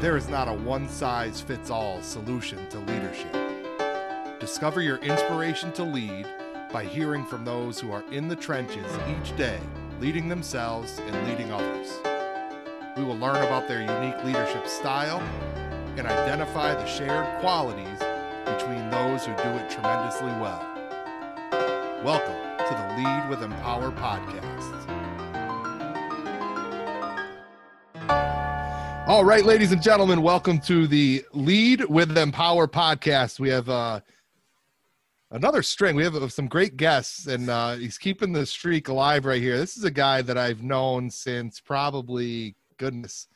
There is not a one size fits all solution to leadership. Discover your inspiration to lead by hearing from those who are in the trenches each day, leading themselves and leading others. We will learn about their unique leadership style and identify the shared qualities between those who do it tremendously well. Welcome to the Lead with Empower podcast. All right, ladies and gentlemen, welcome to the Lead with Empower podcast. We have uh, another string. We have some great guests, and uh, he's keeping the streak alive right here. This is a guy that I've known since probably, goodness,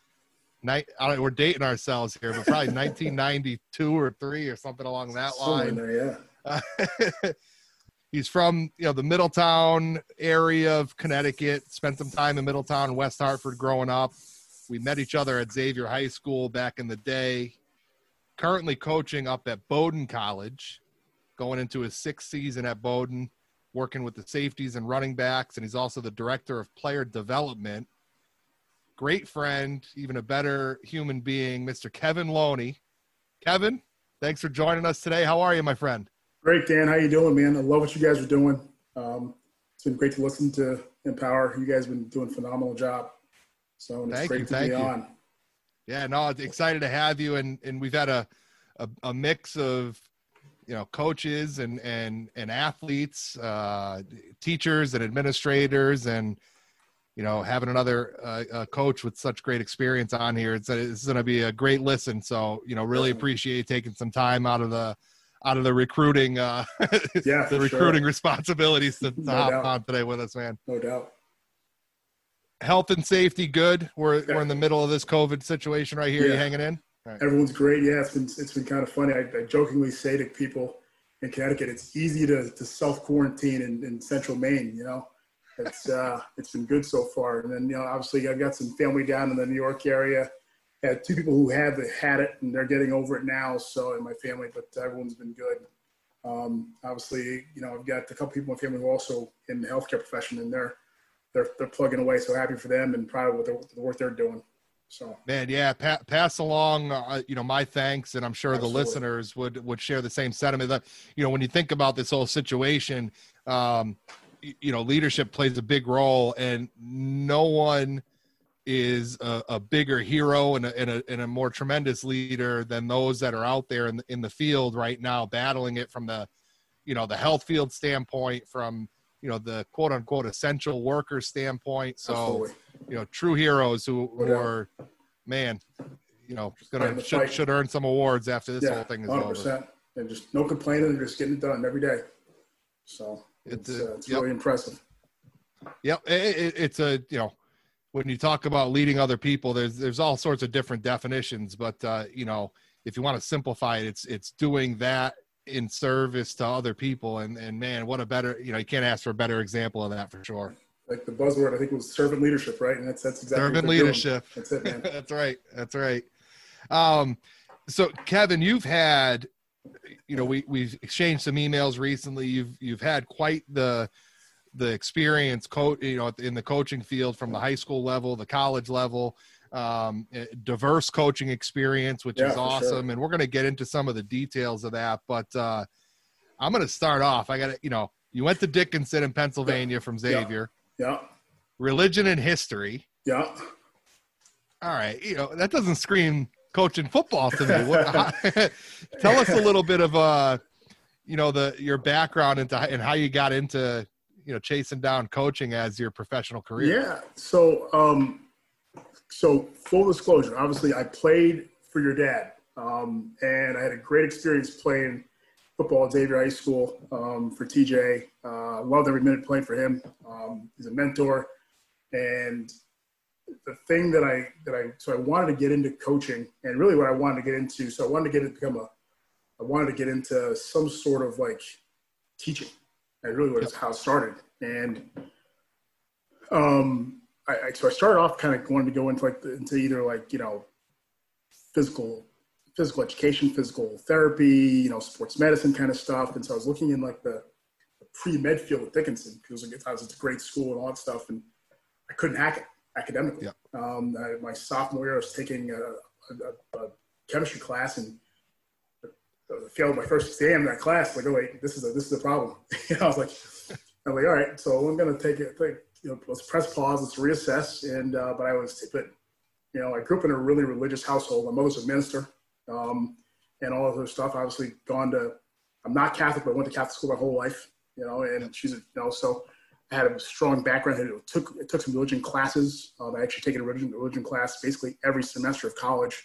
night. we're dating ourselves here, but probably 1992 or three or something along that line. There, yeah. Uh, he's from you know the Middletown area of Connecticut. Spent some time in Middletown, West Hartford, growing up we met each other at Xavier High School back in the day. Currently coaching up at Bowdoin College, going into his sixth season at Bowdoin, working with the safeties and running backs, and he's also the director of player development. Great friend, even a better human being, Mr. Kevin Loney. Kevin, thanks for joining us today. How are you, my friend? Great, Dan. How you doing, man? I love what you guys are doing. Um, it's been great to listen to Empower. You guys have been doing a phenomenal job. So it's thank great you, to thank be you. on. Yeah, no, excited to have you, and and we've had a, a, a mix of you know coaches and and and athletes, uh, teachers and administrators, and you know having another uh, coach with such great experience on here. It's, it's going to be a great listen. So you know, really appreciate taking some time out of the out of the recruiting uh yeah, the recruiting sure. responsibilities to, to no hop doubt. on today with us, man. No doubt health and safety good. We're yeah. we're in the middle of this COVID situation right here. Yeah. You hanging in? Right. Everyone's great. Yeah, it's been it's been kind of funny. I, I jokingly say to people in Connecticut, it's easy to, to self quarantine in, in central Maine. You know, it's uh, it's been good so far. And then you know, obviously, I've got some family down in the New York area. I had two people who have had it and they're getting over it now. So in my family, but everyone's been good. Um, obviously, you know, I've got a couple people in my family who are also in the healthcare profession, and they're they're they're plugging away. So happy for them and proud of what the work they're doing. So man, yeah, pa- pass along, uh, you know, my thanks, and I'm sure Absolutely. the listeners would would share the same sentiment. That you know, when you think about this whole situation, um, you know, leadership plays a big role, and no one is a, a bigger hero and a, and a, and a more tremendous leader than those that are out there in the, in the field right now, battling it from the, you know, the health field standpoint, from you know the quote unquote essential worker standpoint. So Absolutely. you know true heroes who, who are man, you know gonna should, should earn some awards after this yeah, whole thing is 100%. over. And just no complaining, they're just getting it done every day. So it's, it's, uh, it's yep. really impressive. Yep, it, it, it's a you know when you talk about leading other people, there's there's all sorts of different definitions, but uh, you know if you want to simplify it, it's it's doing that in service to other people and and man what a better you know you can't ask for a better example of that for sure. Like the buzzword i think was servant leadership right? And that's that's exactly servant leadership doing. that's it man. That's right. That's right. Um so kevin you've had you know we we've exchanged some emails recently. You've you've had quite the the experience coach you know in the coaching field from the high school level the college level um, eh, diverse coaching experience, which yeah, is awesome. Sure. And we're going to get into some of the details of that. But uh, I'm going to start off. I got to, you know, you went to Dickinson in Pennsylvania yeah. from Xavier. Yeah. yeah. Religion and history. Yeah. All right. You know, that doesn't scream coaching football to me. What, tell us a little bit of, uh, you know, the your background into and how you got into, you know, chasing down coaching as your professional career. Yeah. So, um, so full disclosure, obviously I played for your dad, um, and I had a great experience playing football at Xavier High School um, for TJ. Uh, loved every minute playing for him. Um, he's a mentor, and the thing that I that I so I wanted to get into coaching, and really what I wanted to get into. So I wanted to get into become a, I wanted to get into some sort of like teaching. And really was how it started, and um, I, I, so I started off kind of wanting to go into like the, into either like you know physical physical education, physical therapy, you know, sports medicine kind of stuff. And so I was looking in like the, the pre med field at Dickinson because it was it's a great school and all that stuff, and I couldn't hack it academically. Yeah. Um, I, my sophomore year, I was taking a, a, a chemistry class and failed my first exam in that class. Like, oh wait, this is a this is a problem. I was like, I'm like, all right, so I'm gonna take it. Like, you know, let's press pause. Let's reassess. And uh, but I was, but you know, I grew up in a really religious household. My mother's a minister, um, and all of her stuff. Obviously, gone to. I'm not Catholic, but I went to Catholic school my whole life. You know, and she's you know so. I had a strong background. It took it took some religion classes. Um, I actually taken a religion religion class basically every semester of college.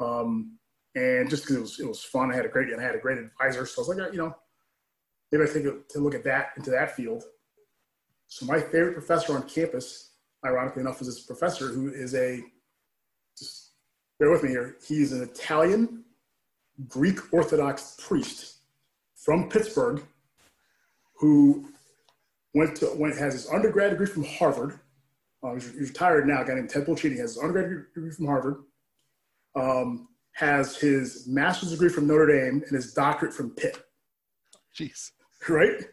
Um, and just because it was it was fun, I had a great and I had a great advisor. So I was like, you know, maybe I think to look at that into that field. So my favorite professor on campus, ironically enough, is this professor who is a just bear with me here. He's an Italian Greek Orthodox priest from Pittsburgh who went to went has his undergrad degree from Harvard. Uh, he's, he's, retired now. A guy named Ted Pulcini has his undergrad degree from Harvard. Um, has his master's degree from Notre Dame and his doctorate from Pitt. Jeez. Right?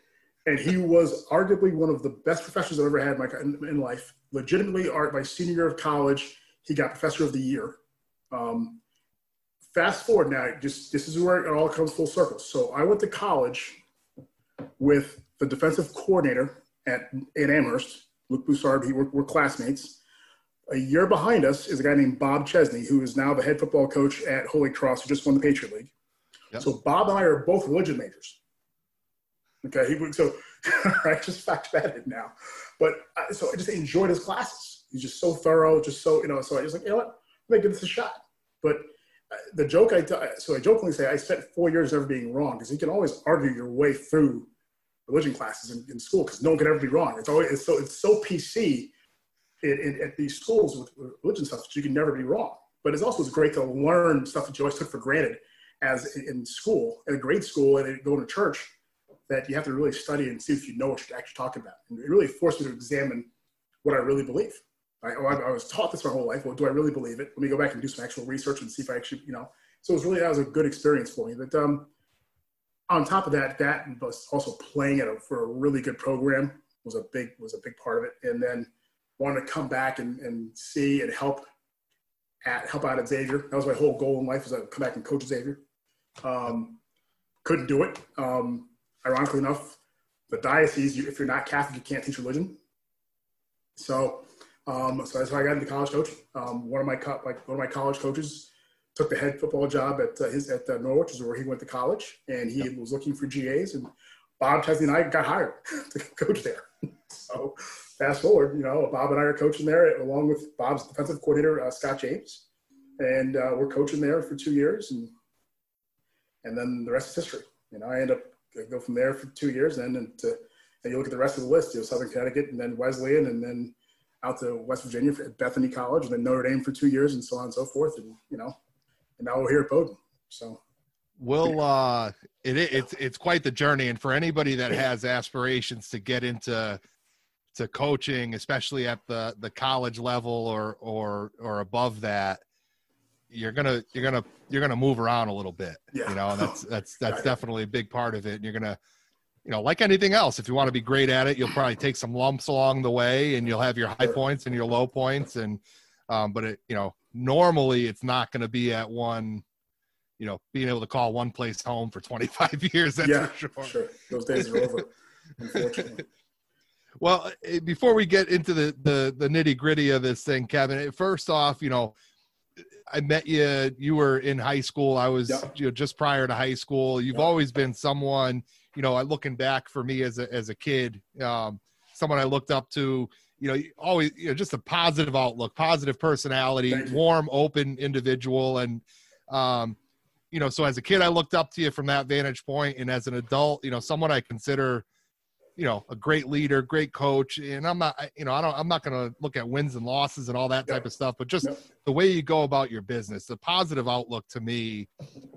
And he was arguably one of the best professors I've ever had in, my, in life. Legitimately, art my senior year of college, he got Professor of the Year. Um, fast forward now, just this is where it all comes full circle. So I went to college with the defensive coordinator at, at Amherst, Luke Broussard. He were, were classmates a year behind us is a guy named Bob Chesney, who is now the head football coach at Holy Cross, who just won the Patriot League. Yep. So Bob and I are both religion majors. Okay, he would so I just fact in now, but I, so I just enjoyed his classes. He's just so thorough, just so you know. So I just like you know what, let me give this a shot. But uh, the joke I t- so I jokingly say I spent four years never being wrong because you can always argue your way through religion classes in, in school because no one can ever be wrong. It's always it's so it's so PC in, in, at these schools with religion stuff that you can never be wrong. But it's also it's great to learn stuff that you always took for granted as in school, in a grade school, and going to church, that you have to really study and see if you know what you're actually talking about. And it really forced me to examine what I really believe. I, oh, I, I was taught this my whole life. Well, do I really believe it? Let me go back and do some actual research and see if I actually, you know. So it was really that was a good experience for me. But um, on top of that, that was also playing it for a really good program was a big was a big part of it. And then wanting to come back and, and see and help at help out at Xavier. That was my whole goal in life was to come back and coach Xavier. Um, couldn't do it. Um, ironically enough, the diocese, you, if you're not Catholic, you can't teach religion. So, um, so that's how I got into college coaching. Um, one of my co- like one of my college coaches took the head football job at uh, his at uh, Norwich, is where he went to college, and he yep. was looking for GAs. And Bob Chesney and I got hired to coach there. so fast forward, you know, Bob and I are coaching there along with Bob's defensive coordinator, uh, Scott James. And uh, we're coaching there for two years. And, and then the rest is history. You know, I end up go from there for two years and then to, and you look at the rest of the list, you know, Southern Connecticut and then Wesleyan and then out to West Virginia at Bethany College and then Notre Dame for two years and so on and so forth. And, you know, and now we're here at Bowdoin. So we'll uh it, it's it's quite the journey and for anybody that has aspirations to get into to coaching, especially at the the college level or or or above that, you're gonna you're gonna you're gonna move around a little bit. Yeah. You know, and that's that's that's definitely a big part of it. And you're gonna, you know, like anything else, if you want to be great at it, you'll probably take some lumps along the way, and you'll have your high points and your low points. And um, but it, you know, normally it's not going to be at one. You know, being able to call one place home for 25 years. That's yeah, for sure. sure. Those days are over. Unfortunately. Well, eh, before we get into the the, the nitty gritty of this thing, Kevin, eh, first off, you know, I met you. You were in high school. I was you know, just prior to high school. You've always been someone, you know, looking back for me as a as a kid, um, someone I looked up to. You know, always you know, just a positive outlook, positive personality, warm, open individual, and um, you know, so as a kid, I looked up to you from that vantage point, and as an adult, you know, someone I consider you know a great leader great coach and i'm not you know i don't i'm not going to look at wins and losses and all that type of stuff but just the way you go about your business the positive outlook to me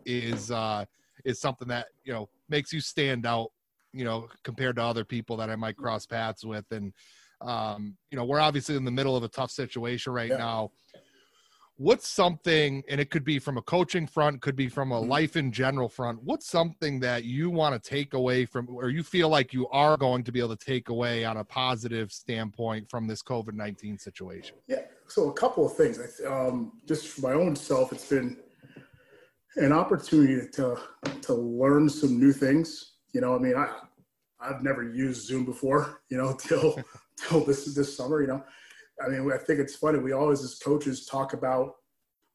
is uh is something that you know makes you stand out you know compared to other people that i might cross paths with. And um you know we're obviously in the middle of a tough situation right yeah. now what's something and it could be from a coaching front could be from a mm-hmm. life in general front what's something that you want to take away from or you feel like you are going to be able to take away on a positive standpoint from this covid-19 situation yeah so a couple of things. Um, just for my own self, it's been an opportunity to to learn some new things. You know, I mean, I I've never used Zoom before. You know, till till this this summer. You know, I mean, I think it's funny. We always, as coaches, talk about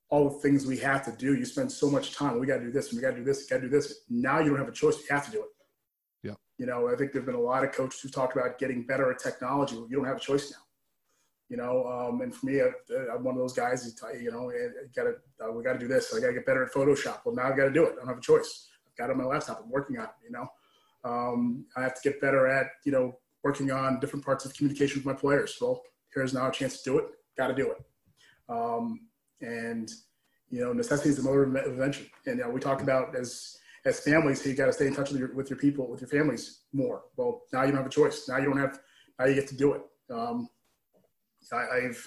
all the things we have to do. You spend so much time. We got to do this, and we got to do this, we got to do this. Now you don't have a choice. You have to do it. Yeah. You know, I think there've been a lot of coaches who talked about getting better at technology. You don't have a choice now. You know, um, and for me, I, am one of those guys. You know, got to uh, we got to do this. I got to get better at Photoshop. Well, now I've got to do it. I don't have a choice. I've got it on my laptop. I'm working on it. You know, um, I have to get better at you know working on different parts of communication with my players. Well, here's now a chance to do it. Got to do it. Um, and you know, necessity is the mother of invention. And you know, we talk about as as families, you got to stay in touch with your with your people, with your families more. Well, now you don't have a choice. Now you don't have. Now you get to do it. Um, I, have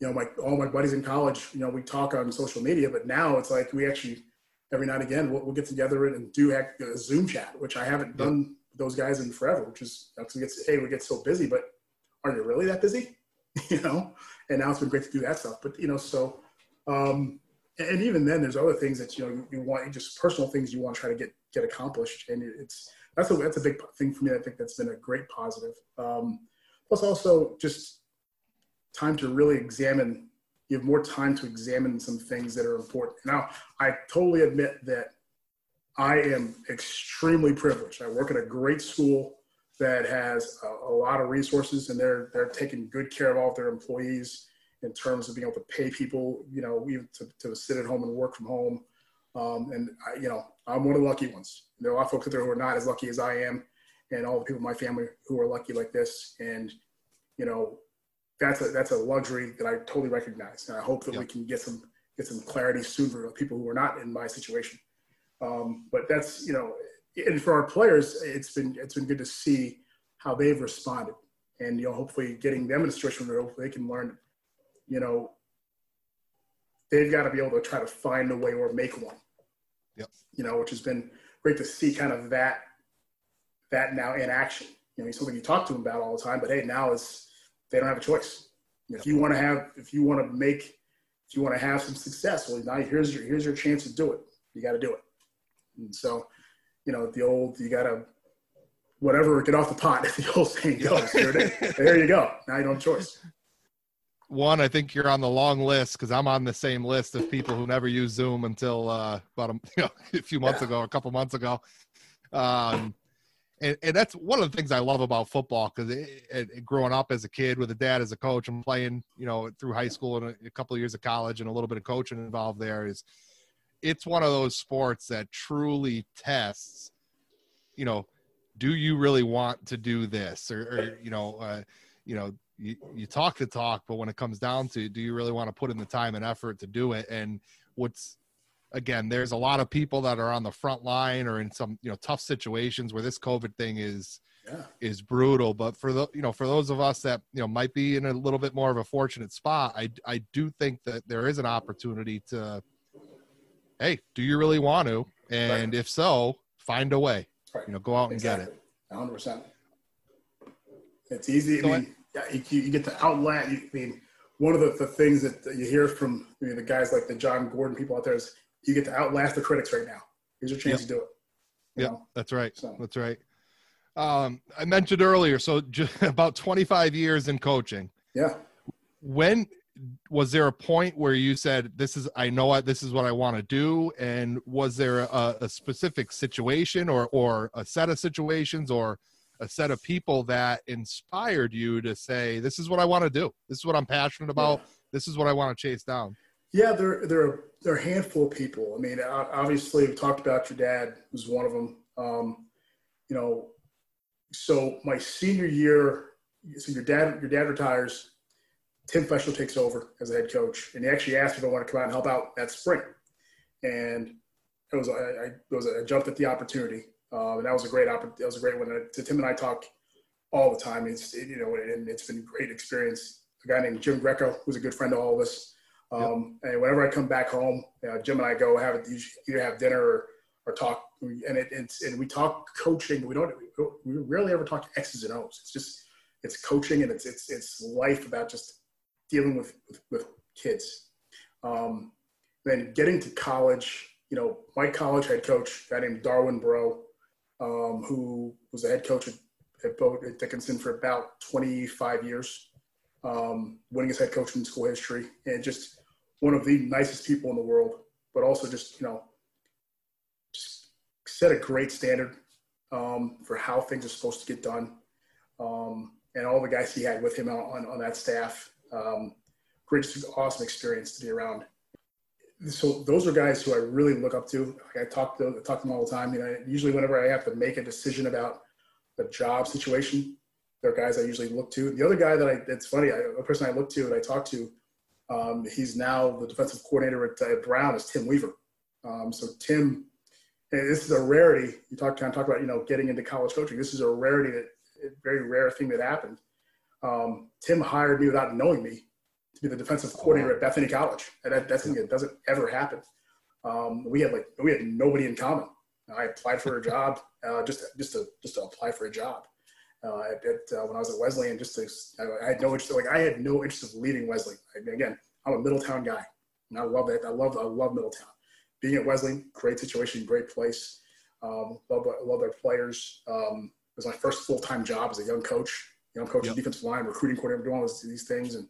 you know, my all my buddies in college, you know, we talk on social media, but now it's like we actually every now and again we'll, we'll get together and do a Zoom chat, which I haven't done with those guys in forever. Which is that's we get hey we get so busy, but are you really that busy? you know, and now it's been great to do that stuff. But you know, so um, and even then, there's other things that you know you, want just personal things you want to try to get get accomplished, and it's that's a that's a big thing for me. I think that's been a great positive. Um, plus, also just time to really examine. You have more time to examine some things that are important. Now, I totally admit that I am extremely privileged. I work at a great school that has a, a lot of resources, and they're they're taking good care of all of their employees in terms of being able to pay people, you know, even to, to sit at home and work from home. Um, and I, you know, I'm one of the lucky ones. There are a lot of folks out there who are not as lucky as I am, and all the people in my family who are lucky like this. And you know, that's a that's a luxury that I totally recognize, and I hope that yep. we can get some get some clarity soon for people who are not in my situation. Um, but that's you know, and for our players, it's been it's been good to see how they've responded, and you know, hopefully getting them in a situation where hopefully they can learn you know, they've got to be able to try to find a way or make one. Yep. You know, which has been great to see kind of that that now in action. You know, it's something you talk to them about all the time, but hey, now is they don't have a choice. If you want to have, if you want to make, if you want to have some success, well, now here's your here's your chance to do it. You got to do it. And so, you know, the old you got to whatever get off the pot. If the old saying goes, there you go. Now you don't have choice one, I think you're on the long list because I'm on the same list of people who never use Zoom until uh, about a, you know, a few months ago, a couple months ago. Um, and, and, that's one of the things I love about football because growing up as a kid with a dad as a coach and playing, you know, through high school and a, a couple of years of college and a little bit of coaching involved there is it's one of those sports that truly tests, you know, do you really want to do this or, or you know, uh, you know, you, you talk the talk, but when it comes down to, do you really want to put in the time and effort to do it? And what's, again, there's a lot of people that are on the front line or in some, you know, tough situations where this COVID thing is, yeah. is brutal. But for the, you know, for those of us that, you know, might be in a little bit more of a fortunate spot, I, I do think that there is an opportunity to, Hey, do you really want to? And right. if so, find a way, right. you know, go out exactly. and get it. 100%. It's easy. I mean, you, you get to outlast. I mean, one of the, the things that you hear from you know, the guys like the Jon Gordon people out there is you get to outlast the critics right now. Here's your chance yep. to do it. Yeah, that's right. So. That's right. Um, I mentioned earlier, so just about 25 years in coaching. Yeah. When was there a point where you said, "This is I know what this is what I want to do," and was there a, a specific situation or or a set of situations or a set of people that inspired you to say, "This is what I want to do. This is what I'm passionate about. Yeah. This is what I want to chase down." Yeah, there there there are a handful of people. I mean, obviously, we talked about your dad was one of them. Um, you know, so my senior year, so your dad your dad retires. Tim Feshel takes over as a head coach, and he actually asked if I want to come out and help out that spring. And it was I, I, it was I jumped at the opportunity. Um, and that was a great opportunity that was a great one. To Tim and I talk all the time. It's you know, and it's been a great experience. A guy named Jim Greco, who's a good friend of all of us. Um, yep. And whenever I come back home, uh, Jim and I go have either have dinner or, or talk. And it, it's and we talk coaching. But we don't we rarely ever talk X's and O's. It's just it's coaching and it's it's it's life about just dealing with with, with kids. Um, then getting to college, you know, my college head coach, guy named Darwin Breaux, um, who was a head coach at, at, at Dickinson for about 25 years, um, winning his head coach in school history, and just one of the nicest people in the world, but also just, you know, just set a great standard um, for how things are supposed to get done. Um, and all the guys he had with him on, on that staff. Um, great, awesome experience to be around. So those are guys who I really look up to. I talk to I talk to them all the time. You know, usually whenever I have to make a decision about the job situation, they're guys I usually look to. The other guy that I, it's funny, I, the person I look to and I talk to, um, he's now the defensive coordinator at, uh, Brown is Tim Weaver. Um, so Tim, this is a rarity. You talk kind of talk about you know getting into college coaching. This is a rarity that very rare thing that happened. Um, Tim hired me without knowing me to be the defensive coordinator at Bethany College. And that, that's something that doesn't ever happen. Um, we had like we had nobody in common. I applied for a job uh, just just to just to apply for a job. Uh, at, at uh, when I was at Wesleyan, just to, I had no interest. Like I had no interest of leaving Wesleyan. I mean, again, I'm a Middletown guy, and I love it. I love I love Middletown. Being at Wesleyan, great situation, great place. Um, love love their players. Um, was my first full time job as a young coach. You know, I'm coaching yep. defensive line, recruiting coordinator, doing all this, these things, and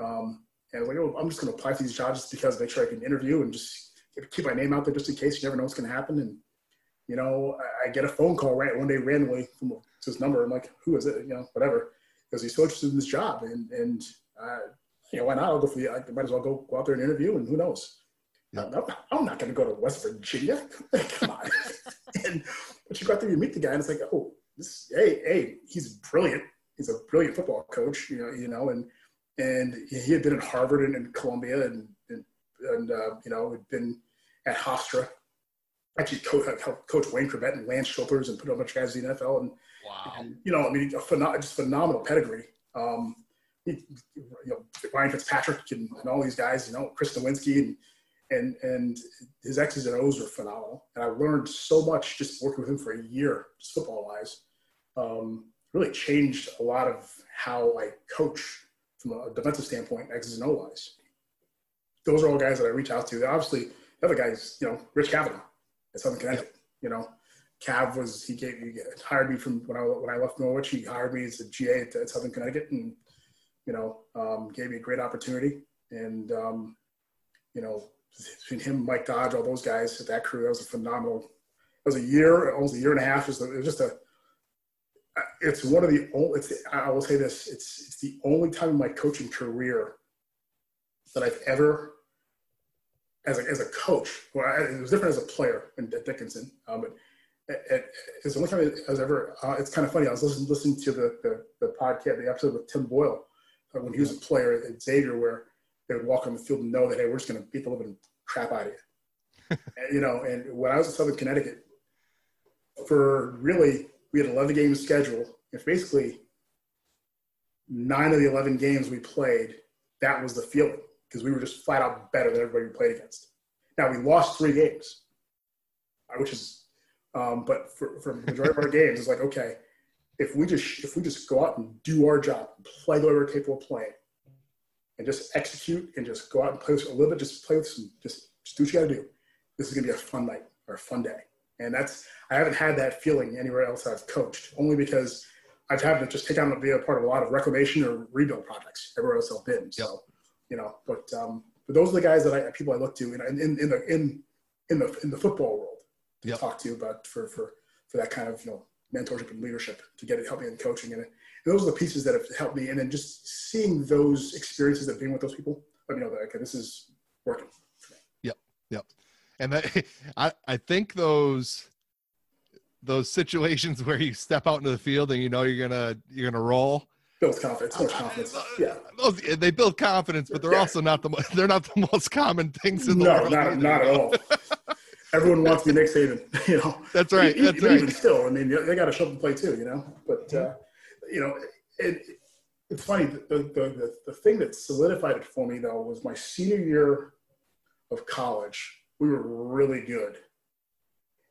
um, and I was like, oh, I'm just going to apply for these jobs just because make sure I can interview and just keep my name out there just in case. You never know what's going to happen. And you know, I, I, get a phone call right one day randomly from his number. I'm like, who is it? You know, whatever, because he's so interested in this job, and and uh, you know, why not? I'll go for the. I might as well go go out there and interview, and who knows. I'm not going to go to West Virginia. Come on. and but you go out there, you meet the guy, and it's like, oh, this hey hey he's brilliant he's a brilliant football coach you know you know and and he had been at Harvard and, and Columbia and and, and uh, you know had been at Hofstra actually coach, helped coach Wayne Chrebet and Lance Schulters and put a bunch of guys in the NFL and, wow. and you know I mean a phenom- just phenomenal pedigree um, he, you know Ryan Fitzpatrick and, and, all these guys you know Chris Nowinski and and and his X's and O's were phenomenal. And I learned so much just working with him for a year, just football wise. Um, really changed a lot of how I coach from a defensive standpoint, X's and O wise. Those are all guys that I reach out to. Obviously, the other guys, you know, Rich Cavanaugh at Southern Connecticut. You know, Cav was he gave he hired me from when I when I left Norwich. He hired me as a GA at, at Southern Connecticut, and you know, um, gave me a great opportunity. And um, you know, between him, Mike Dodge, all those guys, at that crew, that was a phenomenal. It was a year, almost a year and a half. It was, it was just a. It's one of the only. It's, I will say this: it's it's the only time in my coaching career that I've ever, as a, as a coach, well, I, it was different as a player in, at Dickinson, um, but it, it, it's the only time I was ever. Uh, it's kind of funny. I was listening listening to the the, the podcast, the episode with Tim Boyle, uh, when he was a player at Xavier, where they would walk on the field and know that hey, we're just going to beat the living crap out of you. and, you know, and when I was in Southern Connecticut, for really we had 11 games scheduled. If basically nine of the 11 games we played, that was the feeling because we were just flat out better than everybody we played against. Now we lost three games, uh, which is, um, but for, for the majority of our games, it's like okay, if we just if we just go out and do our job, play the way we're capable of playing, and just execute and just go out and play a little bit, just play with some, just, just do what you got to do. This is to be a fun night or a fun day. And that's, I haven't had that feeling anywhere else I've coached, only because I've had to just take on and be a part of a lot of reclamation or rebuild projects everywhere else I've been. So, you know, but, um, but those are the guys that I, people I look to in, in, in the, in, in the, in the football world to yep. talk to about for, for, for that kind of, you know, mentorship and leadership to get it, help me in coaching. And, and those are the pieces that have helped me. And then just seeing those experiences of being with those people, let me know that, okay, this is working. Yep. Yep. And that, I, I think those, those situations where you step out into the field and you know you're gonna you're gonna roll build confidence build confidence uh, uh, yeah those, they build confidence but they're yeah. also not the they're not the most common things in the no, world not, not at all everyone wants to be Nick Saban, you know. That's right. That's even, right. Even still, I mean, they got to show up and play too, you know. But uh, mm-hmm. you know, it, it's funny. The, the, the the thing that solidified it for me though was my senior year of college. We were really good.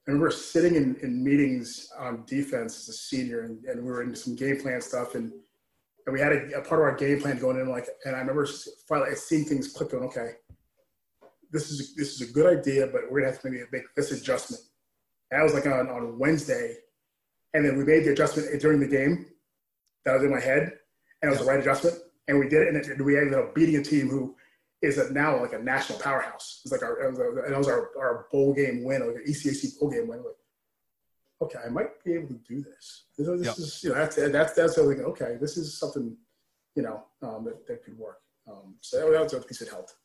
And we were sitting in, in meetings on defense as a senior, and, and we were into some game plan stuff, and and we had a, a, part of our game plan going in like, and I remember finally seeing things click on. Okay, this is this is a good idea, but we're gonna have to maybe make this adjustment. And that was like on on Wednesday, and then we made the adjustment during the game. That was in my head, and it was the right adjustment, and we did it, and we ended up beating a team who is a, now like a national powerhouse. It's like our, it was, our, was our, our bowl game win, like an ECAC bowl game win. Like, okay, I might be able to do this. This, this yep. is, you know, that's, that's, that's something, okay, this is something, you know, um, that, that could work. Um, so that, was a piece that helped.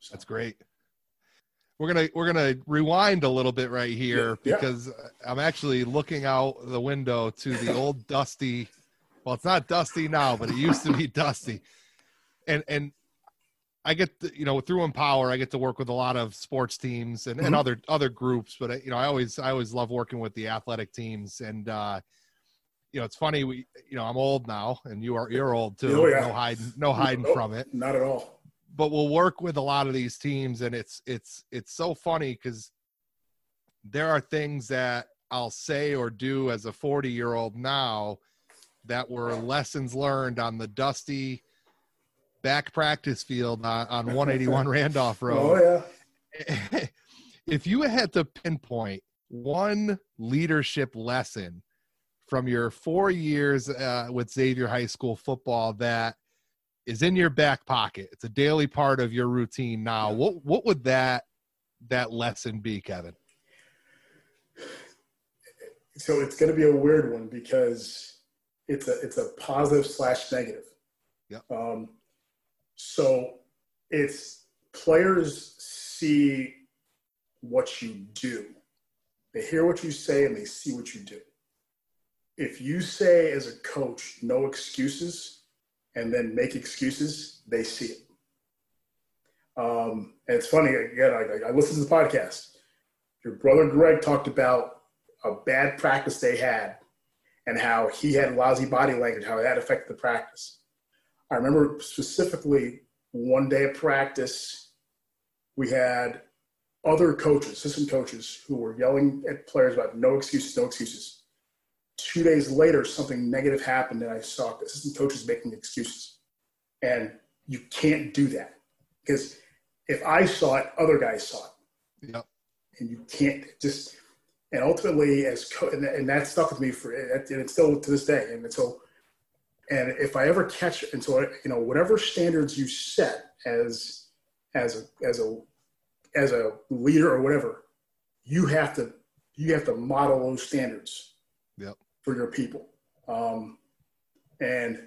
So. That's great. We're gonna we're gonna rewind a little bit right here yeah. because I'm actually looking out the window to the old dusty. Well, it's not dusty now, but it used to be dusty. And and I get to, you know through Empower, I get to work with a lot of sports teams and, mm-hmm. and other other groups. But uh, you know, I always I always love working with the athletic teams. And uh, you know, it's funny. We you know I'm old now, and you are you're old too. Oh, yeah. No hiding no hiding no, from it. Not at all. But we'll work with a lot of these teams, and it's it's it's so funny because there are things that I'll say or do as a 40 year old now that were lessons learned on the dusty back practice field on, on 181 Randolph Road. Oh yeah. if you had to pinpoint one leadership lesson from your four years uh, with Xavier High School football that is in your back pocket, it's a daily part of your routine now. What what would that that lesson be, Kevin? So it's going to be a weird one because it's a it's a positive slash negative. Yeah. Um, so it's players see what you do. They hear what you say and they see what you do. If you say as a coach, no excuses, and then make excuses, they see it. Um, and it's funny, again, I, I listened to the podcast. Your brother Greg talked about a bad practice they had and how he had lousy body language, how that affected the practice. I remember specifically one day of practice, we had other coaches, assistant coaches, who were yelling at players about no excuses, no excuses. Two days later, something negative happened, and I saw assistant coaches making excuses. And you can't do that because if I saw it, other guys saw it. Yep. And you can't just, and ultimately, as co- and, and that stuck with me for, and it's still to this day. And so and if I ever catch, and so you know, whatever standards you set as as a as a as a leader or whatever, you have to you have to model those standards yep. for your people. Um, and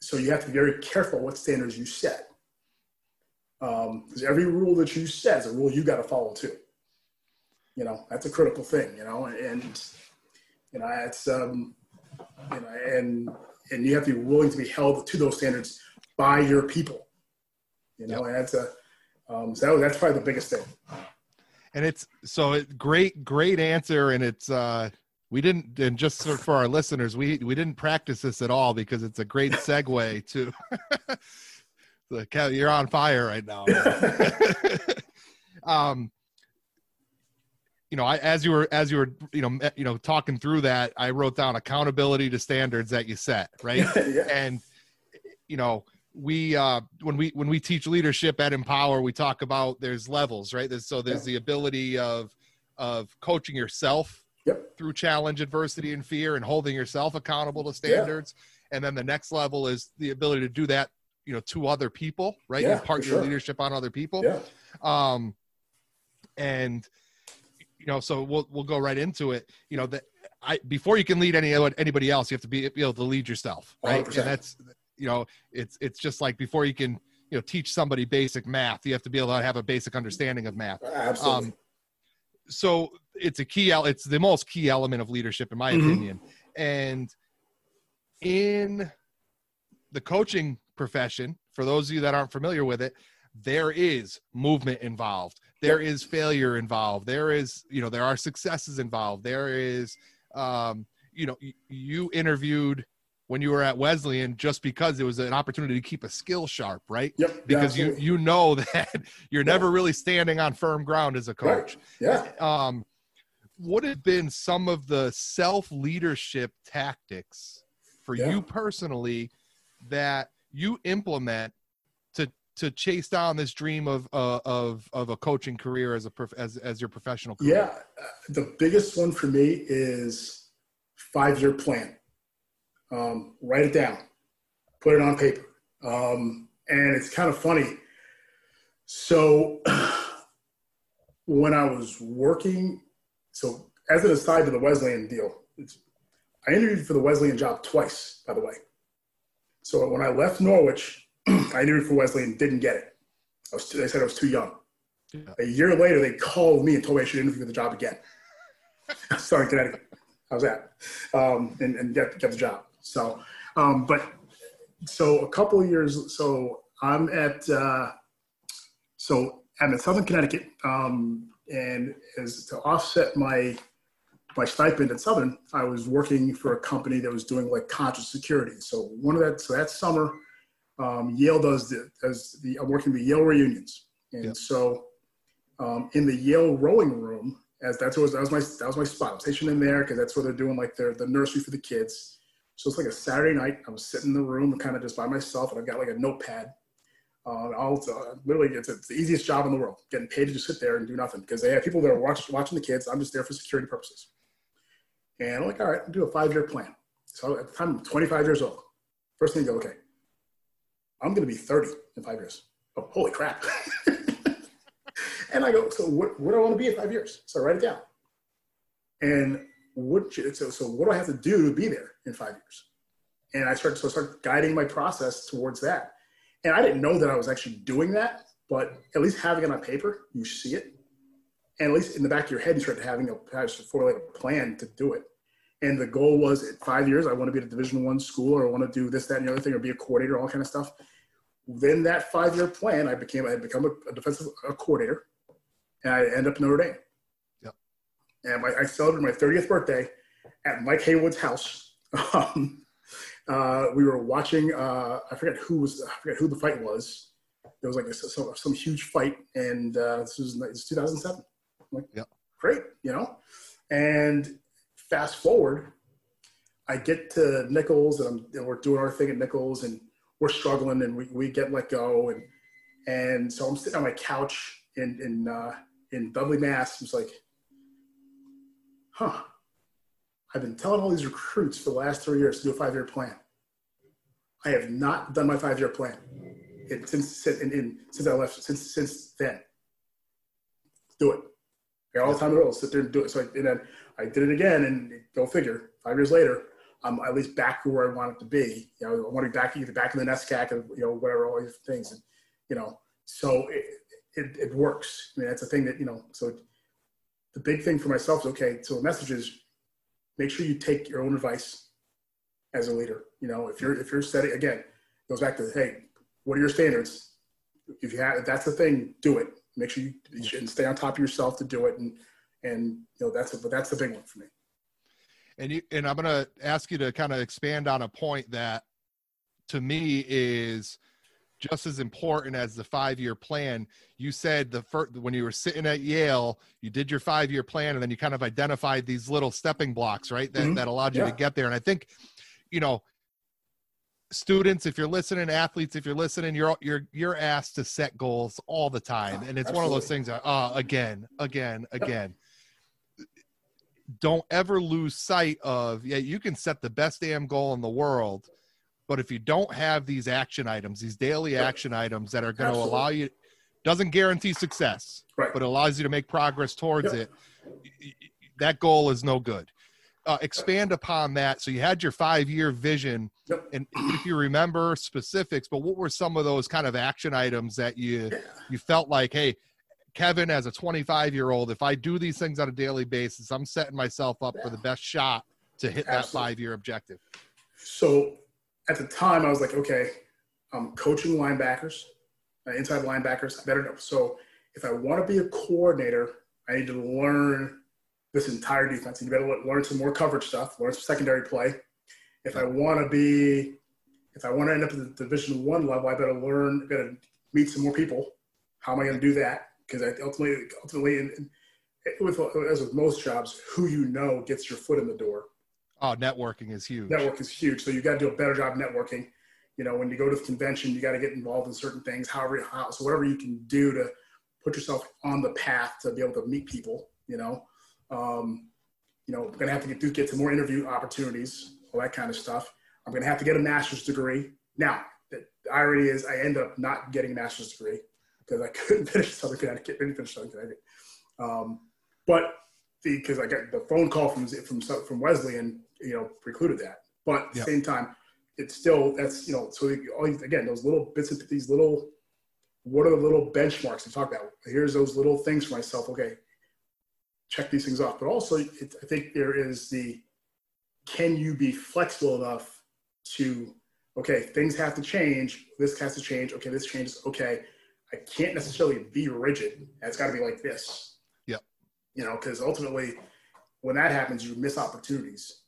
so you have to be very careful what standards you set. Because um, every rule that you set is a rule you got to follow too. You know, that's a critical thing, you know, and, you know, it's, um, you know, and and you have to be willing to be held to those standards by your people. You know, yep. and that's a um, so that's probably the biggest thing. And it's so it, great, great answer, and it's uh, we didn't and just for our listeners, we we didn't practice this at all because it's a great segue to. the you're on fire right now. um, you know, I, as you were as you were you know you know talking through that, I wrote down accountability to standards that you set, right? yeah. And you know, we uh when we when we teach leadership at Empower, we talk about there's levels, right? There's, so there's yeah. the ability of of coaching yourself yep. through challenge, adversity, and fear, and holding yourself accountable to standards. Yeah. And then the next level is the ability to do that, you know, to other people, right? Yeah, Impart your sure. leadership on other people. Yeah. Um, and you know, so we'll we'll go right into it. You know, that I before you can lead any anybody else, you have to be, be able to lead yourself, right? 100%. And that's you know, it's it's just like before you can you know teach somebody basic math, you have to be able to have a basic understanding of math. Absolutely. Um, so it's a key. It's the most key element of leadership, in my mm-hmm. opinion. And in the coaching profession, for those of you that aren't familiar with it, there is movement involved there is failure involved there is you know there are successes involved there is um you know you interviewed when you were at Wesleyan just because it was an opportunity to keep a skill sharp, right? Yep. Because you you know that you're never really standing on firm ground as a coach. Right. Yeah. Um, what have been some of the self leadership tactics for yeah. you personally that you implement to chase down this dream of uh, of of a coaching career as a prof- as as your professional career? Yeah, uh, the biggest one for me is five year plan. Um, write it down, put it on paper, um, and it's kind of funny. So when I was working, so as an aside to the Wesleyan deal, I interviewed for the Wesleyan job twice, by the way. So when I left Norwich, I interviewed for Wesleyan, didn't get it. I was too, they said I was too young. Yeah. A year later, they called me and told me I should interview for the job again. Sorry, Connecticut. How's that? Um, and, and get, get the job. So, um, but so a couple of years, so I'm at, uh, so I'm in Southern Connecticut, um, and as to offset my my stipend at Southern, I was working for a company that was doing like conscious security. So one of that, so that summer, um, Yale does the, does the, I'm working the Yale reunions. And yeah. so um, in the Yale rowing room, as that's what that was my, that was my spot. I'm stationed in there because that's where they're doing like their, the nursery for the kids. So it's like a Saturday night. I was sitting in the room kind of just by myself and I've got like a notepad. Uh, I'll, uh, literally, it's, it's, the easiest job in the world, getting paid to just sit there and do nothing because they have people that are watch, watching the kids. I'm just there for security purposes. And I'm like, all right, I'll do a five year plan. So at the time, I'm 25 years old. First thing you go, okay, I'm going to be 30 in five years. Oh, holy crap. and I go, so what, what do I want to be in five years? So I write it down. And what, so, so what do I have to do to be there in five years? And I started, so I started guiding my process towards that. And I didn't know that I was actually doing that, but at least having it on paper, you see it and at least in the back of your head, you start having a, formulate a plan to do it. And the goal was at five years, I want to be at a Division One school, or I want to do this, that, and the other thing, or be a coordinator, all kind of stuff. Then that five-year plan, I became, I had become a, a defensive a coordinator, and I ended up in Notre Dame. Yep. And my, I celebrated my 30th birthday at Mike Haywood's house. Um, uh, we were watching. Uh, I forget who was. I forget who the fight was. There was like a, some, some huge fight, and uh, this was, this was 2007 like, yep. great, you know? And fast forward, I get to Nichols and, and, we're doing our thing at Nichols and we're struggling and we, we get let go. And, and so I'm sitting on my couch in, in, uh, in Dudley, Mass. It's like, huh, I've been telling all these recruits for the last three years to do a five-year plan. I have not done my five-year plan it, since, in, in, since I left, since, since then. Do it all the time in a sit there and do it. So I, and then I did it again, and go figure. Five years later, I'm at least back to where I wanted to be. You know, I want to be back either back in the NESCAC or you know whatever all these things, and you know, so it, it, it works. I mean, that's a thing that you know. So the big thing for myself is okay. So the message is make sure you take your own advice as a leader. You know, if you're if you're setting again, goes back to hey, what are your standards? If you have if that's the thing, do it make sure you, you stay on top of yourself to do it. And, and, you know, that's, a, that's the big one for me. And you, and I'm going to ask you to kind of expand on a point that to me is just as important as the five year plan. You said the first, when you were sitting at Yale, you did your five year plan and then you kind of identified these little stepping blocks, right? That, mm-hmm. that allowed you yeah. to get there. And I think, you know, students if you're listening athletes if you're listening you're you're you're asked to set goals all the time and it's Absolutely. one of those things that uh again again again don't ever lose sight of yeah you can set the best damn goal in the world but if you don't have these action items these daily action items that are going to allow you doesn't guarantee success right. but allows you to make progress towards yep. it that goal is no good uh, expand upon that. So you had your five year vision, yep. and if you remember specifics, but what were some of those kind of action items that you yeah. you felt like, hey, Kevin, as a 25 year old, if I do these things on a daily basis, I'm setting myself up yeah. for the best shot to hit Absolutely. that five year objective. So at the time, I was like, okay, I'm coaching linebackers, uh, inside linebackers. I better know. So if I want to be a coordinator, I need to learn this entire defense. And you better learn some more coverage stuff, learn some secondary play. If I want to be, if I want to end up at the Division One level, I better learn, I better meet some more people. How am I going to do that? Because ultimately, ultimately, and, with as with most jobs, who you know gets your foot in the door. Oh, networking is huge. Network is huge. So you got to do a better job networking. You know, when you go to the convention, you got to get involved in certain things. However, how, so whatever you can do to put yourself on the path to be able to meet people. You know, um, you know, I'm gonna have to get get some more interview opportunities, all that kind of stuff. I'm gonna have to get a master's degree. Now, the irony is, I end up not getting a master's degree because I couldn't finish Southern Connecticut. Didn't finish Southern Connecticut. Um, but because I got the phone call from from from Wesleyan, you know, precluded that. But at the yep. same time, it's still that's you know so again those little bits of these little what are the little benchmarks to talk about here's those little things for myself okay check these things off. But also it, i think there is the can you be flexible enough to okay things have to change this has to change okay this changes okay i can't necessarily be rigid. It's got to be like this. Yeah. You know because ultimately when that happens you miss opportunities.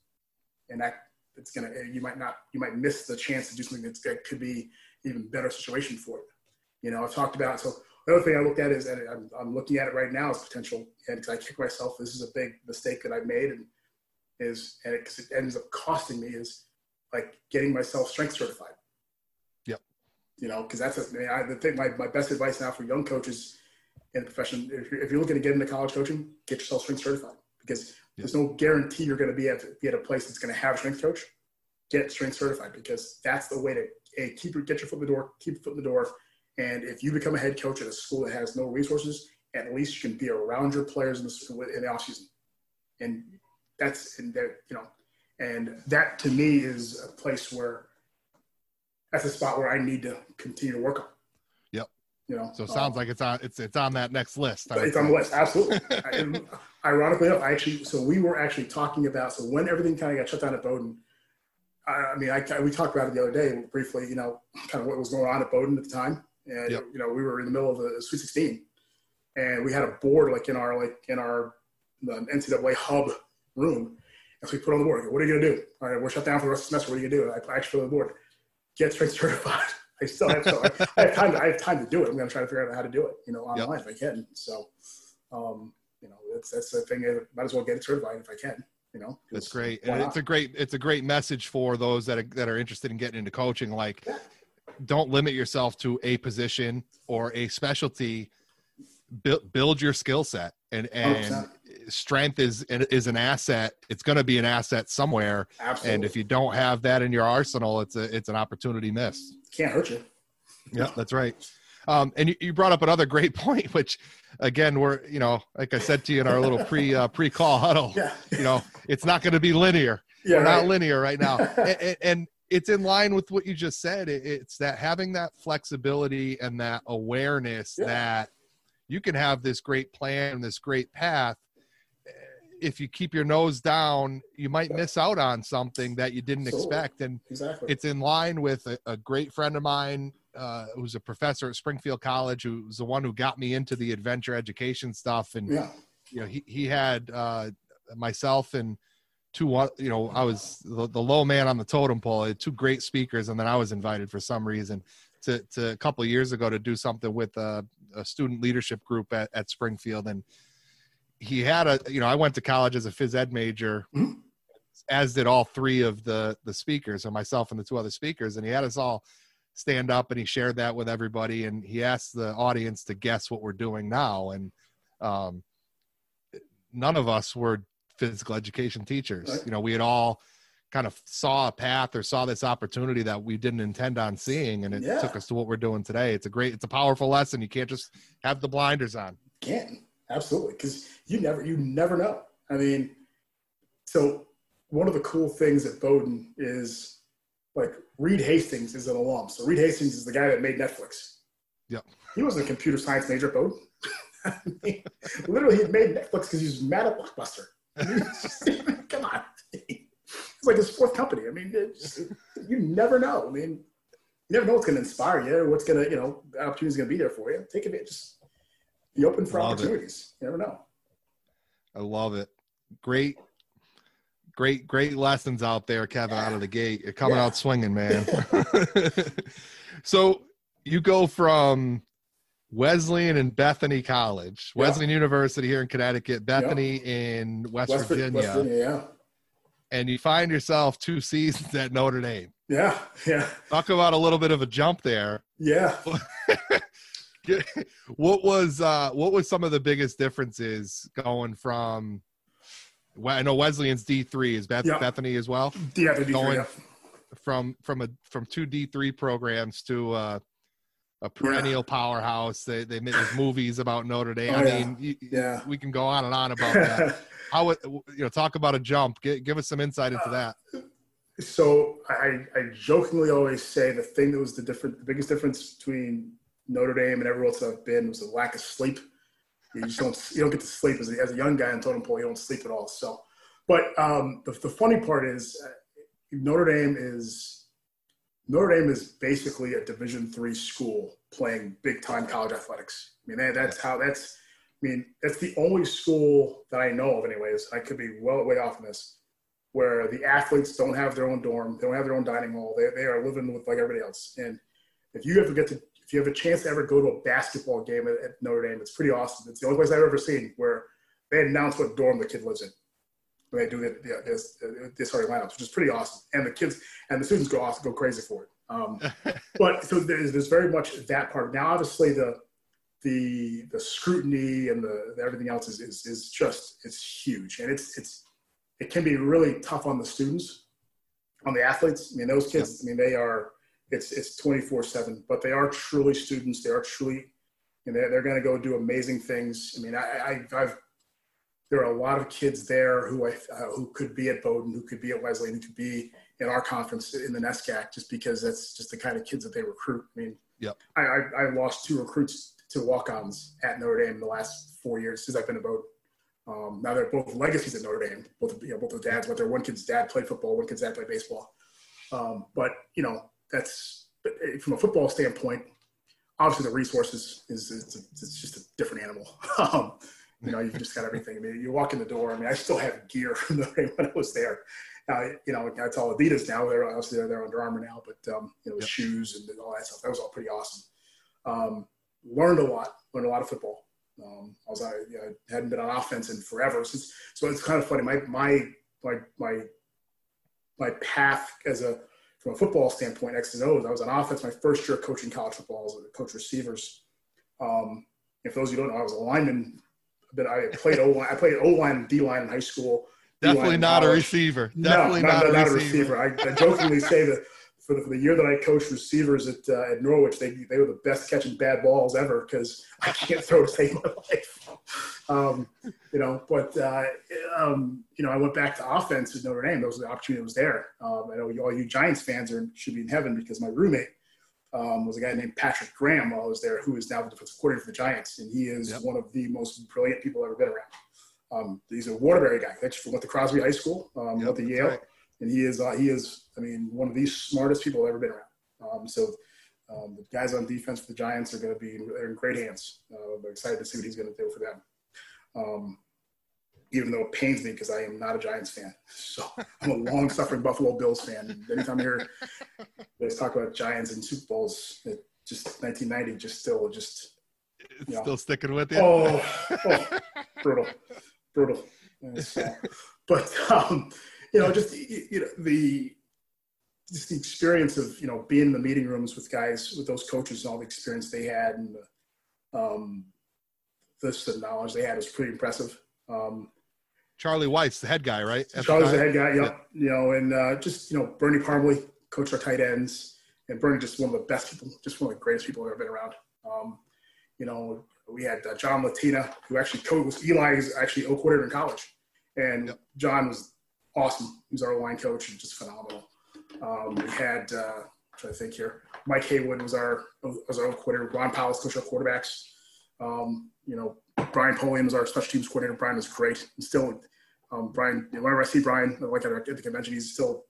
And that it's gonna eh, you might not you might miss the chance to do something that's, that could be even better situation for you. You know, I've talked about so the other thing I looked at is and I'm, I'm looking at it right now as potential and I kick myself this is a big mistake that I've made and is and it, it ends up costing me is like getting myself strength certified. Yep. You know, because that's a, I, mean, I, the thing. My, my best advice now for young coaches in the profession, if you're, if you're looking to get into college coaching, get yourself strength certified because there's no guarantee you're going to be at, be at a place that's going to have a strength coach. Get strength certified because that's the way to a, keep your, get your foot in the door, keep your foot in the door. And if you become a head coach at a school that has no resources, at least you can be around your players in the, in the off season. And that's, and that, you know, and that to me is a place where that's a spot where I need to continue to work on. Yep. You know, so it sounds um, like it's on it's it's on that next list. It's on the list, absolutely. ironically enough, I actually so we were actually talking about so when everything kind of got shut down at Bowdoin. I, I mean, I, we talked about it the other day briefly. You know, kind of what was going on at Bowdoin at the time, and yep. you know, we were in the middle of the Sweet 16, and we had a board like in our like in our the NCAA hub room, and so we put on the board. What are you gonna do? All right, we're shut down for the rest of the semester. What are you gonna do? I, I actually put on the board. Get strength certified. I still have, so I, have time. To, I have time to do it. I'm going to try to figure out how to do it. You know, online yep. if I can. So, um, you know, that's that's the thing. I might as well get it certified if I can. You know, that's great, it's a great it's a great message for those that are that are interested in getting into coaching. Like, yeah. Don't limit yourself to a position or a specialty. Build build your skill set, and and 100% strength is is an asset. It's going to be an asset somewhere. Absolutely. And if you don't have that in your arsenal, it's a it's an opportunity miss. Can't hurt you. Yeah, that's right. Um, and you, you, brought up another great point, which again, we're you know, like I said to you in our little pre uh, pre call huddle, yeah. you know, it's not going to be linear. Yeah, we're right. not linear right now, and, and, it's in line with what you just said. It's that having that flexibility and that awareness yeah. that you can have this great plan, and this great path, if you keep your nose down, you might miss out on something that you didn't expect. And exactly. it's in line with a, a great friend of mine uh, who's a professor at Springfield College, who's the one who got me into the adventure education stuff. And, yeah. you know, he, he had uh, myself and two, you know, I was the, the low man on the totem pole, two great speakers. And then I was invited for some reason to, to a couple years ago to do something with a, a student leadership group at, at Springfield. And, he had a you know i went to college as a phys ed major mm-hmm. as did all three of the the speakers and myself and the two other speakers and he had us all stand up and he shared that with everybody and he asked the audience to guess what we're doing now and um, none of us were physical education teachers. Right. you know we had all kind of saw a path or saw this opportunity that we didn't intend on seeing and it yeah. took us to what we're doing today. It's a great it's a powerful lesson. You can't just have the blinders on. Can't. Absolutely. Because you never you never know. I mean so one of the cool things at bowdoin is like reed hastings is an alum. So reed hastings is the guy that made netflix. Yeah he wasn't a computer science major at bowdoin. I mean, literally he made netflix because he was mad at blockbuster come on it's like his fourth company i mean just, you never know i mean you never know what's going to inspire you or what's going to you know the opportunity's going to be there for you take advantage be open for love opportunities. It. You never know. I love it. Great, great, great lessons out there, Kevin, yeah. out of the gate. You're coming yeah. out swinging, man. so you go from Wesleyan and Bethany College, Wesleyan University here in Connecticut, Bethany in West, West Virginia. West Virginia. and you find yourself two seasons at Notre Dame. Yeah, yeah. Talk about a little bit of a jump there. Yeah. what was uh, what was some of the biggest differences going from? I know Wesleyan's D three is Beth, Yeah. Bethany as well. Yeah, the D3, Going- yeah. From from a from two D three programs to uh, a perennial powerhouse. They they made movies about Notre Dame. Oh, I yeah. mean, you, Yeah. we can go on and on about that. How it, you know, talk about a jump. Give, give us some insight into that. So I, I jokingly always say the thing that was the different, the biggest difference between Notre Dame and everywhere else I've been was the lack of sleep. You just don't, you don't get to sleep as a, as a young guy in totem pole. You don't sleep at all. So, but um, the, the funny part is uh, Notre Dame is Notre Dame is basically a Division three school playing big time college athletics. I mean, that, that's how that's. I mean, that's the only school that I know of, anyways. I could be well way off on this where the athletes don't have their own dorm, they don't have their own dining hall. They, they are living with like everybody else. And if you ever get to, if you have a chance to ever go to a basketball game at, at Notre Dame, it's pretty awesome. It's the only place I've ever seen where they announce what dorm the kid lives in when they do the, the, this, this starting lineups, which is pretty awesome. And the kids and the students go off, go crazy for it. Um, but so there's, there's very much that part. Now, obviously, the the the scrutiny and the, the everything else is, is is just it's huge, and it's it's it can be really tough on the students, on the athletes. I mean, those kids. I mean, they are it's it's twenty four seven, but they are truly students. They are truly, and they're, they're going to go do amazing things. I mean, I, I I've there are a lot of kids there who I uh, who could be at Bowdoin, who could be at Wesleyan, who could be in our conference in the NESCAC, just because that's just the kind of kids that they recruit. I mean, Yep. I, I, I lost two recruits to walk-ons at Notre Dame in the last four years since I've been at Bowdoin. Um, now they're both legacies at Notre Dame. Both you know, both the dads, but their one kid's dad played football, one kid's dad played baseball. Um, but you know, that's eh, from a football standpoint. Obviously, the resources is, is it's just a different animal. um, you know, you've just got everything. I mean, you walk in the door. I mean, I still have gear from Notre Dame when I was there. Now, you know, it's all Adidas now. They're obviously they're, they're Under Armour now, but um, you know, Yep. shoes and all that stuff. That was all pretty awesome. Um, learned a lot. Learned a lot of football. Um, I was I, you know, hadn't been on offense in forever since. So it's kind of funny. My my my my my path as a from a football standpoint, X and O's. I was on offense my first year coaching college football. I was a coach receivers. Um, for those of you don't know, I was a lineman. But I played O line. I played O line and D line in high school. Definitely in not a receiver. No, Definitely not, not, not a receiver. I, I jokingly say that for the, for the year that I coached receivers at, uh, at Norwich, they, they were the best catching bad balls ever because I can't throw to save my life. Um, you know, but uh, um, you know, I went back to offense at Notre Dame. That was the opportunity that was there. Um, I know all you Giants fans are should be in heaven because my roommate um, was a guy named Patrick Graham while I was there, who is now the defensive coordinator for the Giants, and he is Yep. one of the most brilliant people I've ever been around. Um, he's a Waterbury guy. Actually, went to Crosby High School, um, Yep, went to Yale, right. and he is uh, he is I mean one of the smartest people I've ever been around. Um, so um, the guys on defense for the Giants are going to be they're in great hands. Uh, I'm excited to see what he's going to do for them. Even though it pains me because I am not a Giants fan, so I'm a long-suffering Buffalo Bills fan. Anytime I hear guys talk about Giants and Super Bowls, it just 1990 just still just It's Yeah. Still sticking with you. oh, oh brutal, brutal. So- but um, you know, just you you know the just the experience of you know being in the meeting rooms with guys with those coaches and all the experience they had and the, um, this the knowledge they had was pretty impressive. Um, Charlie Weis the head guy, right? At the Charlie's the head guy, yep. You know, and uh, just you know Bernie Parmalee coached our tight ends, and Bernie just one of the best people, just one of the greatest people I've ever been around. Um, you know, we had uh, John Latina, who actually coached was Eli's actually O coordinator in college, and Yep. John was awesome. He was our line coach and just phenomenal. Um, we had uh, I'm trying to think here. Mike Haywood was our was our O coordinator. Ron Powlus coached our quarterbacks. Um, you know, Brian Polian is our special teams coordinator. Brian is great. And still, um, Brian, whenever I see Brian, like at, at the convention, he's still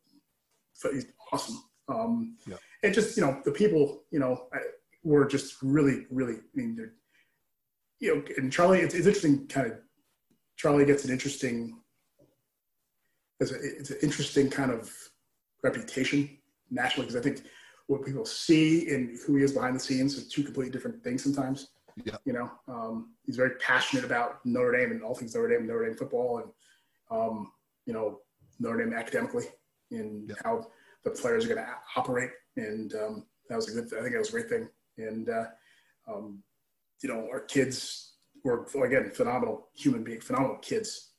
he's awesome. Um, Yeah. And just, you know, the people, you know, were just really, really, I mean, they're, you know, and Charlie, it's, it's interesting kind of, Charlie gets an interesting, it's, a, it's an interesting kind of reputation nationally because I think what people see and who he is behind the scenes are two completely different things sometimes. Yeah. You know, um, he's very passionate about Notre Dame and all things Notre Dame, Notre Dame football, and um, you know, Notre Dame academically and how the players are going to operate. And um, that was a good. I think it was a great thing. And uh, um, you know, our kids were again phenomenal human beings, phenomenal kids,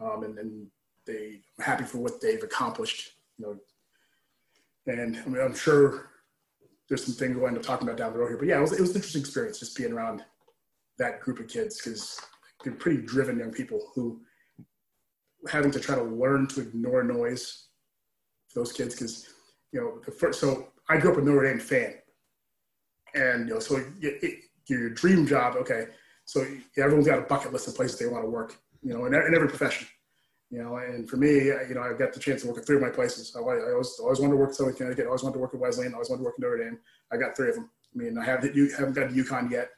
um, and, and they I'm happy for what they've accomplished. You know, and I mean, I'm sure there's some things we'll end up talking about down the road here. But yeah, it was, it was an interesting experience just being around that group of kids because they're pretty driven young people who having to try to learn to ignore noise. for Those kids, because you know, the first. So I grew up a Notre Dame fan, and you know, so it, it, your dream job. Okay, so everyone's got a bucket list of places they want to work. You know, in, in every profession. You know, and for me, you know, I got the chance to work at three of my places. I, I always, always wanted to work at Southern Connecticut. I always wanted to work at Wesleyan. I always wanted to work at Notre Dame. I got three of them. I mean, I haven't, you haven't got to UConn yet,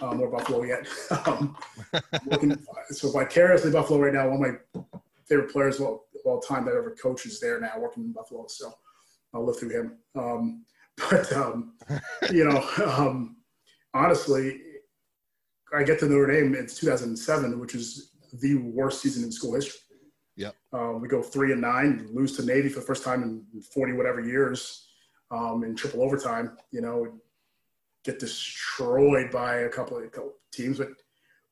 um, or Buffalo yet. um, so vicariously Buffalo right now, one of my favorite players of all, of all time that ever coached is there now working in Buffalo. So I'll live through him. Um, but, um, you know, um, honestly, I get to Notre Dame, it's 2007, which is the worst season in school history. Um, we go three and nine, lose to Navy for the first time in 40 whatever years um, in triple overtime. You know, get destroyed by a couple of teams. But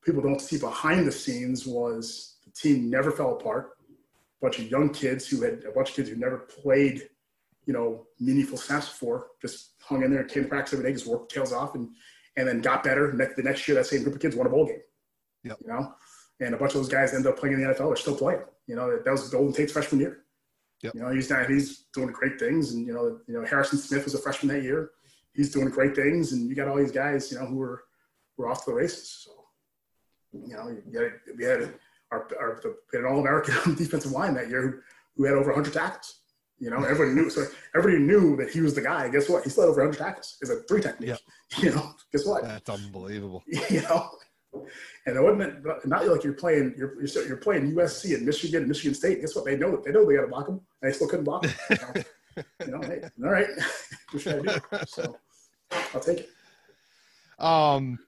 people don't see behind the scenes was the team never fell apart. A bunch of young kids who had a bunch of kids who never played, you know, meaningful snaps before, just hung in there, came to practice every day, just worked tails off, and and then got better. the next year, that same group of kids won a bowl game. Yep. You know, and a bunch of those guys end up playing in the NFL. They're still playing. You know, that was Golden Tate's freshman year. Yep. You know, he's not, he's doing great things, and you know, you know, Harrison Smith was a freshman that year. He's doing great things, and you got all these guys, you know, who were were off to the races. So, you know, you had, we had our, our we had an All-American defensive line that year who, who had over 100 tackles. You know, everybody knew. So everybody knew that he was the guy. Guess what? He still had over 100 tackles. It's a three technique. Yep. You know, guess what? That's unbelievable. You know, and it wasn't not like you're playing you're you're, you're playing USC and Michigan, and Michigan State. Guess what? They know they know they got to block them, and they still couldn't block them. You know, you know hey, all right, what should I do? So I'll take it. Um,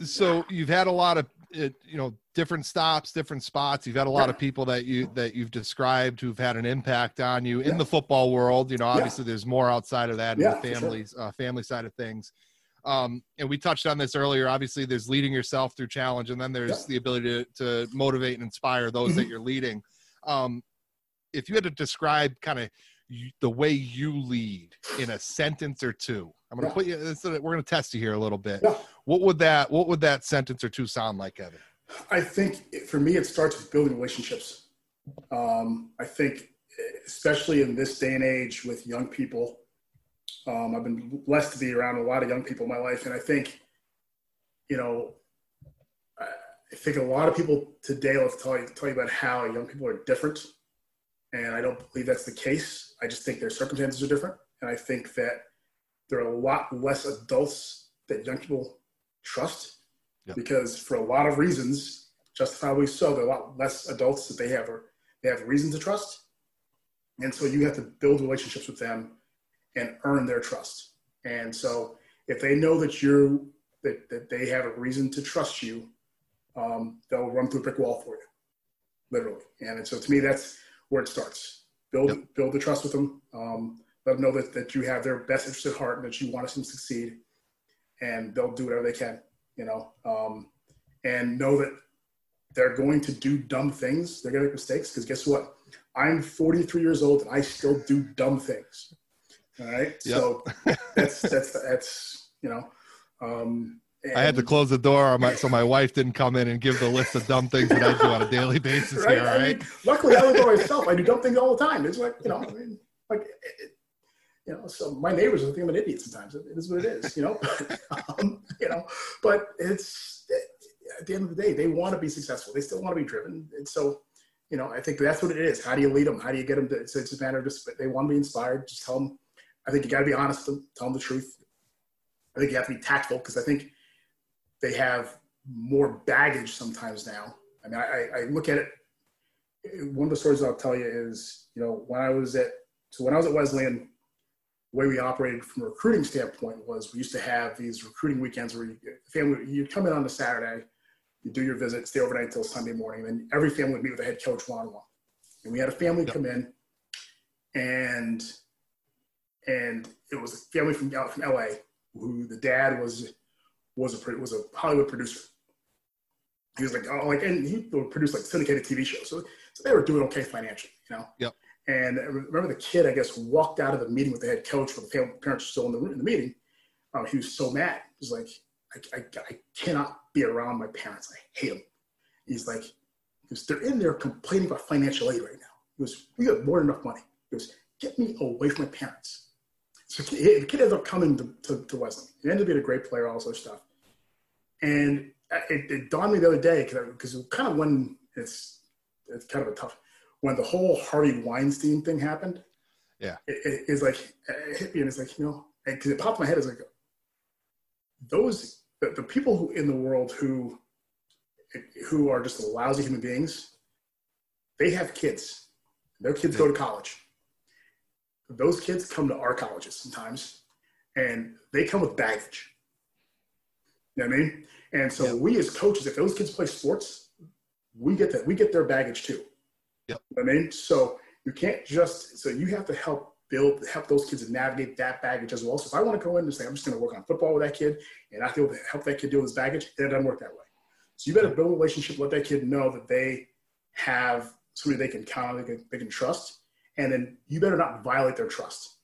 so you've had a lot of you know different stops, different spots. You've had a lot of people that you that you've described who've had an impact on you in the football world. You know, obviously yeah. there's more outside of that in the families sure. uh, family side of things. Um, and we touched on this earlier. Obviously, there's leading yourself through challenge, and then there's yeah. the ability to, to motivate and inspire those mm-hmm. that you're leading. Um, if you had to describe kind of the way you lead in a sentence or two, I'm going to put you. We're going to test you here a little bit. Yeah. What would that What would that sentence or two sound like, Evan? I think for me, it starts with building relationships. Um, I think, especially in this day and age with young people, um, I've been blessed to be around a lot of young people in my life, and I think, you know, I think a lot of people today will tell you, tell you about how young people are different, and I don't believe that's the case. I just think their circumstances are different, and I think that there are a lot less adults that young people trust yep. because for a lot of reasons, justifiably so, there are a lot less adults that they have they have reason to trust, and so you have to build relationships with them and earn their trust. And so if they know that you that, that they have a reason to trust you, um, they'll run through a brick wall for you, literally. And so to me, that's where it starts. Build yep. build the trust with them. Um, let them know that, that you have their best interest at heart and that you want them to succeed, and they'll do whatever they can. You know, um, and know that they're going to do dumb things. They're going to make mistakes because guess what? I'm 43 years old and I still do dumb things. All right. Yep. So that's that's that's you know. Um, I had to close the door my, so my wife didn't come in and give the list of dumb things that I do on a daily basis right? here. All right. I mean, luckily, I live by myself. I do dumb things all the time. It's like you know, I mean, like it, you know. So my neighbors will think I'm an idiot sometimes. It is what it is, you know. um, you know, but it's at the end of the day, they want to be successful. They still want to be driven, and so you know, I think that's what it is. How do you lead them? How do you get them to? It's, it's a matter of just they want to be inspired. Just tell them I think you got to be honest with them, tell them the truth. I think you have to be tactful because I think they have more baggage sometimes now. I mean, I, I look at it. One of the stories I'll tell you is, you know, when I was at so when I was at Wesleyan, the way we operated from a recruiting standpoint was we used to have these recruiting weekends where you, family you come in on a Saturday, you do your visit, stay overnight until Sunday morning, and then every family would meet with the head coach one on one. and we had a family yep. come in, and and it was a family from out from LA who the dad was was a was a Hollywood producer. He was like, oh, like, and he would produce like syndicated TV shows, so so they were doing okay financially, you know. Yep. And I remember the kid, I guess, walked out of the meeting with the head coach when the parents were still in the, in the meeting. Um, he was so mad. He was like, I, I, I, cannot be around my parents. I hate them. He's like, because they're in there complaining about financial aid right now. He goes, we have more than enough money. He goes, get me away from my parents. So the kid ends up coming to, to, to Wesleyan. He ended up being a great player, all this other stuff. And it, it dawned me the other day because because kind of when it's it's kind of a tough when the whole Harvey Weinstein thing happened. Yeah, it, it, it's like it hit me and it's like you know because it popped in my head. It's like those the, the people who in the world who who are just lousy human beings. They have kids. Their kids go to college. Those kids come to our colleges sometimes, and they come with baggage. You know what I mean? And so yep. we as coaches, if those kids play sports, we get that we get their baggage too. Yep. You know I mean, so you can't just so you have to help build help those kids navigate that baggage as well. So if I want to go in and say I'm just going to work on football with that kid and I feel to help that kid deal with his baggage, it doesn't work that way. So you better build a relationship, let that kid know that they have somebody they can count on, they can, they can trust, and then you better not violate their trust.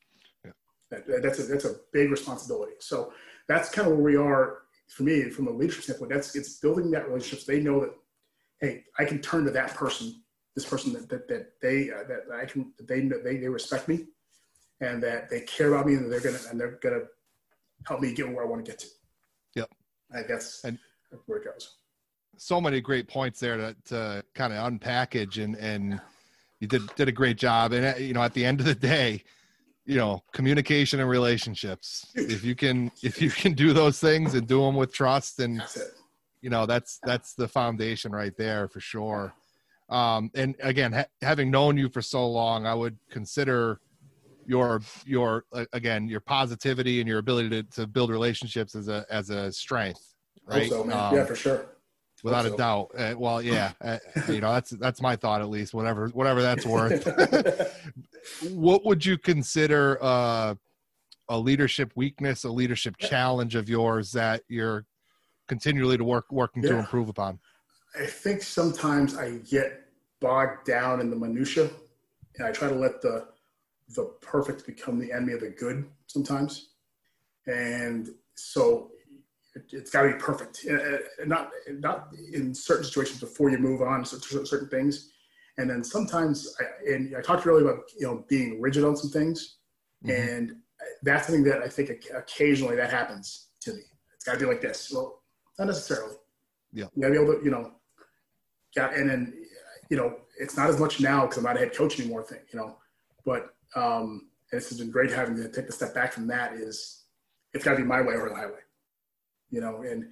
Yeah. That, that's a that's a big responsibility. So that's kind of where we are for me from a leadership standpoint. That's it's building that relationship. So they know that hey, I can turn to that person, this person that that, that they uh, that I can that they they they respect me, and that they care about me, and they're gonna and they're gonna help me get where I want to get to. Yep. I that's and, where it goes so many great points there to, to kind of unpackage and and you did did a great job. And uh, you know at the end of the day you know communication and relationships if you can if you can do those things and do them with trust and you know that's that's the foundation right there for sure. Um and again ha- having known you for so long i would consider your your uh, again your positivity and your ability to, to build relationships as a as a strength right? so, um, yeah for sure without a doubt. Uh, well, yeah, uh, you know that's that's my thought at least. Whatever whatever that's worth. what would you consider uh, a leadership weakness, a leadership challenge of yours that you're continually to work working yeah. to improve upon? I think sometimes I get bogged down in the minutia, and I try to let the the perfect become the enemy of the good sometimes. And so it's got to be perfect. Uh, uh, not not in certain situations before you move on to certain things, and then sometimes, I, and I talked earlier about you know being rigid on some things, mm-hmm. and that's something that I think occasionally that happens to me. It's got to be like this. Well, not necessarily. Yeah, you got to be able to you know, got and then you know it's not as much now because I'm not a head coach anymore. Thing you know, but um, and this has been great having to take a step back from that. Is it's got to be my way or the highway you know, and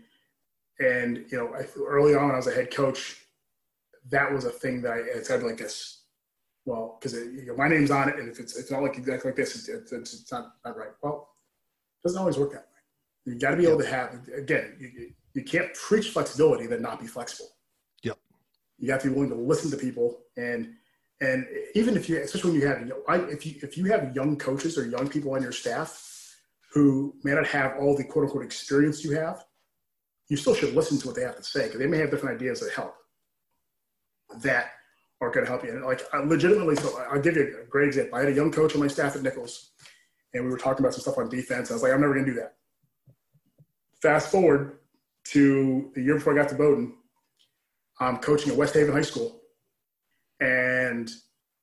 and you know, I, early on when I was a head coach, that was a thing that I it's had like this. Well, because you know, my name's on it, and if it's it's not like exactly like this, it's, it's, it's not, not right. Well, it doesn't always work that way. You got to be able to have again. You, you can't preach flexibility then not be flexible. Yep. You have to be willing to listen to people and and even if you especially when you have you know, I, if you if you have young coaches or young people on your staff who may not have all the quote unquote experience you have, you still should listen to what they have to say because they may have different ideas that help that are going to help you. And like I legitimately, so I'll give you a great example. I had a young coach on my staff at Nichols, and we were talking about some stuff on defense. I was like, I'm never going to do that. Fast forward to the year before I got to Bowdoin, I'm coaching at West Haven High School, and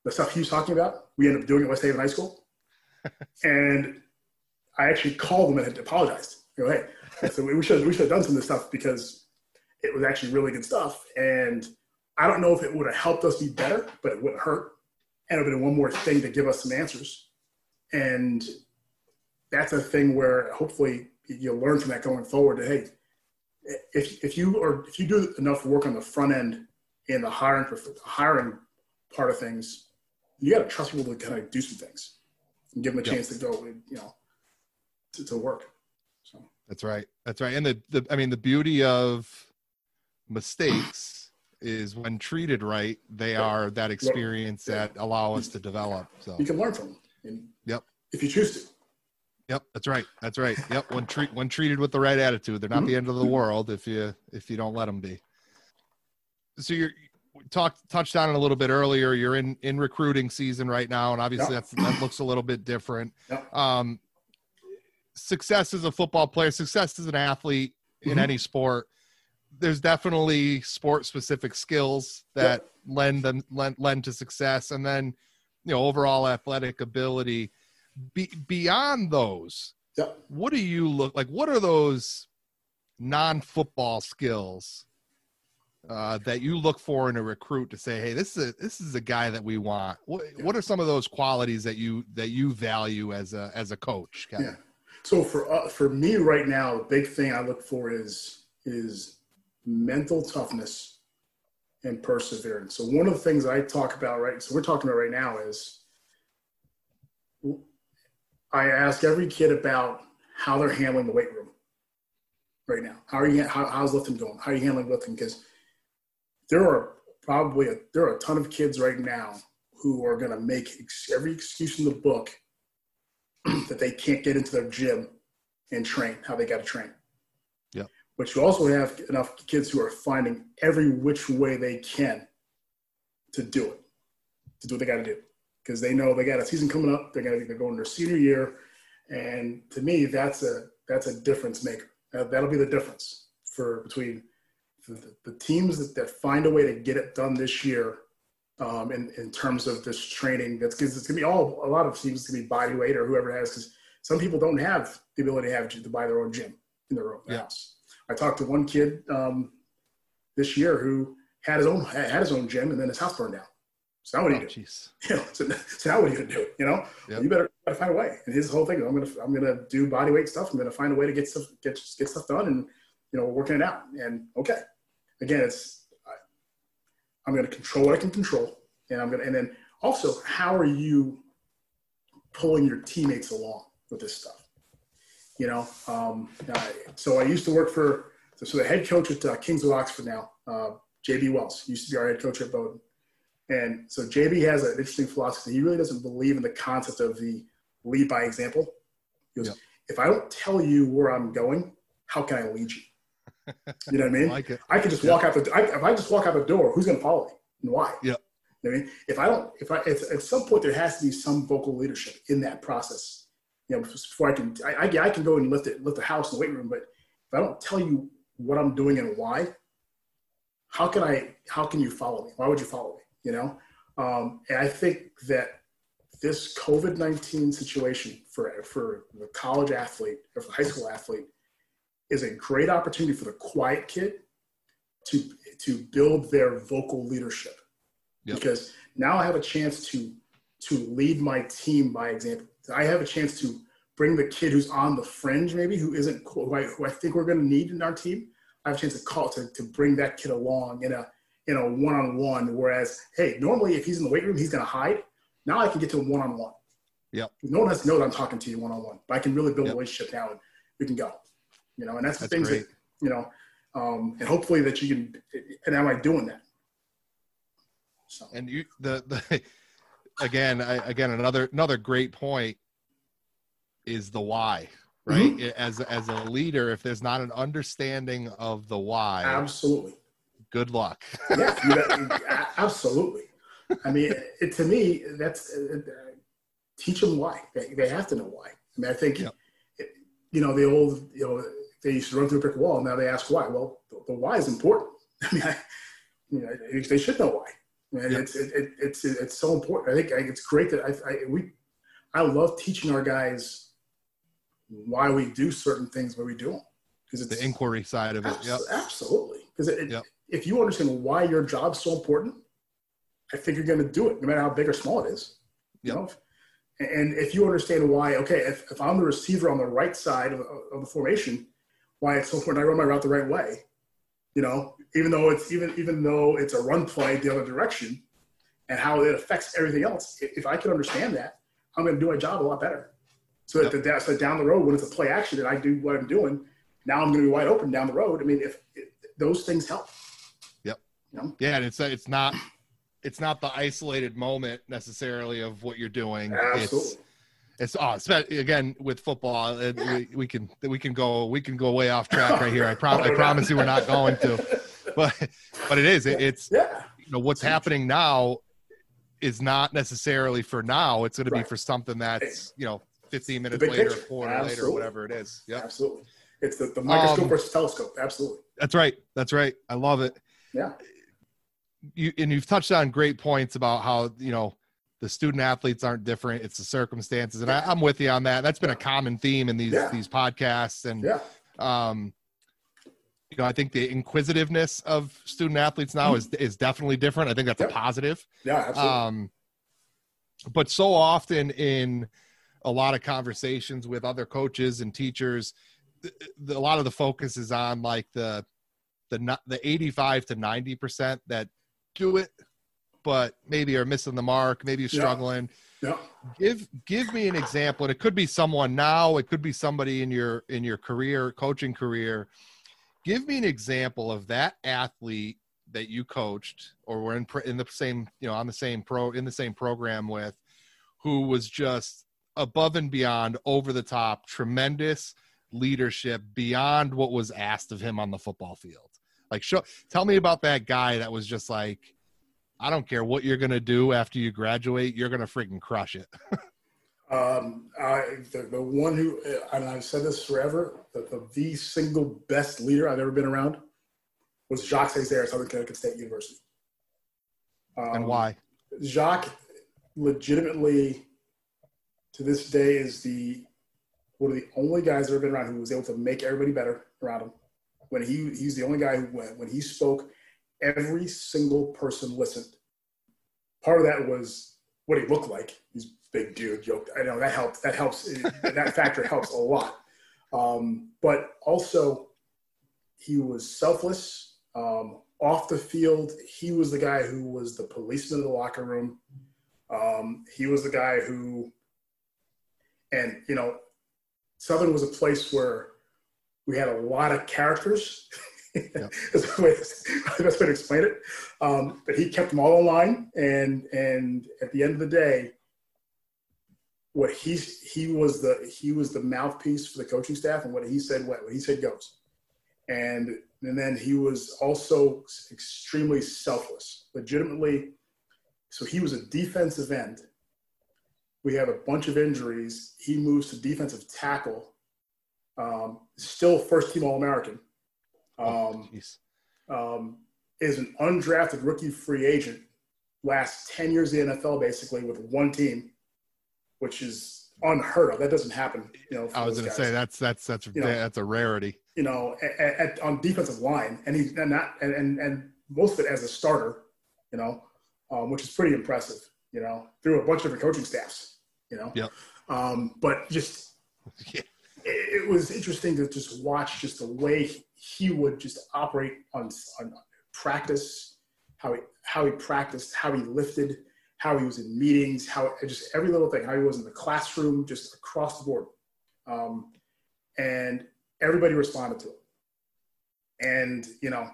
the stuff he was talking about, we ended up doing at West Haven High School, and I actually called them and apologized. You know, hey, so we should we should have done some of this stuff because it was actually really good stuff. And I don't know if it would have helped us be better, but it wouldn't hurt. And it would have been one more thing to give us some answers. And that's a thing where hopefully you'll learn from that going forward. That hey, if if you or if you do enough work on the front end in the hiring hiring part of things, you got to trust people to kind of do some things and give them a yep. chance to go. You know, to, to work. So that's right. That's right. And the, the I mean the beauty of mistakes is when treated right, they are that experience that allow us to develop. So You can learn from them. And Yep. If you choose to. Yep, that's right. That's right. Yep, when treat when treated with the right attitude, they're not the end of the world if you if you don't let them be. So you're talked touched on it a little bit earlier. You're in in recruiting season right now, and obviously Yep. that's that looks a little bit different. Yep. Um, success as a football player, success as an athlete in Mhm. any sport. There's definitely sport specific skills that lend them lend, lend to success, and then you know overall athletic ability. Be, beyond those, Yep. what do you look like? What are those non-football skills uh, that you look for in a recruit to say, "Hey, this is a, this is a guy that we want." What What are some of those qualities that you that you value as a as a coach? Kevin? Yeah. So for uh, for me right now, the big thing I look for is is mental toughness and perseverance. So one of the things I talk about right, so we're talking about right now is I ask every kid about how they're handling the weight room right now. How are you? How, how's lifting going? How are you handling lifting? Because there are probably a, there are a ton of kids right now who are going to make ex- every excuse in the book that they can't get into their gym and train how they got to train. Yeah. But you also have enough kids who are finding every which way they can to do it, to do what they got to do, because they know they got a season coming up. They're going to they're going their senior year, and to me, that's a that's a difference maker. That, that'll be the difference for between the, the teams that, that find a way to get it done this year um, in, in terms of this training. That's because it's going to be all a lot of teams going to be body weight or whoever has because some people don't have the ability to have to buy their own gym in their own Yeah. house. I talked to one kid um, this year who had his own had his own gym and then his house burned down. So now what do Oh, you do? jeez. You know, so, so now what are you gonna do? You know, Yep. you better, gotta find a way. And his whole thing, I'm gonna I'm gonna do body weight stuff. I'm gonna find a way to get stuff get get stuff done, and you know, working it out. And okay, again, it's I'm gonna control what I can control, and I'm gonna and then also how are you pulling your teammates along with this stuff? You know, um, I- so I used to work for so the head coach at uh, Kings of Oxford now, uh, JB Wells used to be our head coach at Bowdoin. And so JB has an interesting philosophy. He really doesn't believe in the concept of the lead by example. He goes, if I don't tell you where I'm going, how can I lead you? You know what I I mean? like. I can just Yep. walk out the. I, if I just walk out the door, who's going to follow me and why? Yep. You know I mean, if I don't, if I, if, at some point there has to be some vocal leadership in that process. You know, before I can, I, I, I can go and lift it, lift the house in the weight room, but if I don't tell you what I'm doing and why, how can I, how can you follow me? Why would you follow me? You know, um, and I think that this COVID nineteen situation for for the college athlete or for the high school athlete is a great opportunity for the quiet kid to to build their vocal leadership Yep. because now I have a chance to to lead my team by example. I have a chance to bring the kid who's on the fringe, maybe who isn't who I, who I think we're going to need in our team. I have a chance to call to, to bring that kid along in a in a one on one. Whereas, hey, normally if he's in the weight room, he's going to hide. Now I can get to him one on one. Yep. No one has to know that I'm talking to you one on one, but I can really build Yep. a relationship now, and we can go. You know, and that's, That's the things great. that you know, um, and hopefully that you can. And am I doing that? So And you the the again I, again another another great point is the why right Mm-hmm. as as a leader if there's not an understanding of the why absolutely. good luck yeah, you a- absolutely. I mean, it, to me, that's uh, uh, teach them why. They, they have to know why. I mean, I think, Yep. it, you know, the old, you know, they used to run through a brick wall. And now they ask why. Well, the, the why is important. I mean, I, you know, they should know why. I mean, Yep. it's it, it, it's it's so important. I think I, it's great that I, I we I love teaching our guys why we do certain things when we do them because it's the inquiry side of it Abs- yep Absolutely. Because it, Yep. if you understand why your job's so important, I think you're going to do it, no matter how big or small it is. You know? And if you understand why, okay, if, if I'm the receiver on the right side of, of the formation, why it's so important I run my route the right way, you know, even though it's even even though it's a run play the other direction, and how it affects everything else. If, I can understand that, I'm going to do my job a lot better. So that the, so down the road, when it's a play action that I do what I'm doing, now I'm going to be wide open down the road. I mean, if, if those things help. Yep. You know? Yeah, and it's it's not it's not the isolated moment necessarily of what you're doing. Absolutely. It's it's oh, it's, again with football. It, we, we can we can go we can go way off track right here. I promise I promise you we're not going to, but but it is it, it's Yeah. you know what's happening now is not necessarily for now. It's going to be Right. for something that's you know 15 minutes later, picture. a quarter later, or whatever it is. Yeah, Absolutely. It's the, the microscope Um, versus telescope. Absolutely. That's right. That's right. I love it. Yeah. You and you've touched on great points about how you know the student athletes aren't different; it's the circumstances, and I, I'm with you on that. That's been a common theme in these Yeah. these podcasts, and Yeah. um, you know, I think the inquisitiveness of student athletes now is is definitely different. I think that's Yep. a positive. Yeah. Absolutely. Um, but so often in a lot of conversations with other coaches and teachers, the, the, a lot of the focus is on like the the the 85 to 90 percent that do it, but maybe are missing the mark, maybe you're Yeah. struggling. yeah. Give give me an example. And it could be someone now, it could be somebody in your in your career, coaching career. Give me an example of that athlete that you coached or were in in the same you know on the same pro in the same program with who was just above and beyond over the top tremendous leadership beyond what was asked of him on the football field like show tell me about that guy that was just like i don't care what you're gonna do after you graduate you're gonna freaking crush it Um, I, the, the one who, and I've said this forever, the, the, the single best leader I've ever been around was Jacques Césaire at Southern Connecticut State University. Um, and why Jacques legitimately, to this day, is the one of the only guys that ever been around who was able to make everybody better around him. When he he's the only guy who when, when he spoke, every single person listened. Part of that was what he looked like. He's big dude. Joke. I know that helps. That helps. that factor helps a lot. Um, but also, he was selfless. Um, off the field, he was the guy who was the policeman of the locker room. Um, he was the guy who, and you know, Southern was a place where we had a lot of characters. That's the, way, best way to explain it. Um, but he kept them all in line, and and at the end of the day, what he's he was the he was the mouthpiece for the coaching staff, and what he said what, what he said goes. And and then he was also extremely selfless, legitimately. So he was a defensive end. We have a bunch of injuries. He moves to defensive tackle. Um, still first team All American. Um, Jeez. um, is an undrafted rookie free agent. Last 10 years in the NFL, basically, with one team, which is unheard of. That doesn't happen. You know, i was gonna say that's that's that's You know, that's a rarity you know, at, at, on defensive line, and he's and not and, and and most of it as a starter, you know, um, which is pretty impressive. You know, through a bunch of different coaching staffs. You know, Yep. Um, but just Yeah. It, it was interesting to just watch just the way he would just operate on on practice, how he how he practiced, how he lifted, how he was in meetings, how just every little thing, how he was in the classroom, just across the board. Um, and everybody responded to him. And you know,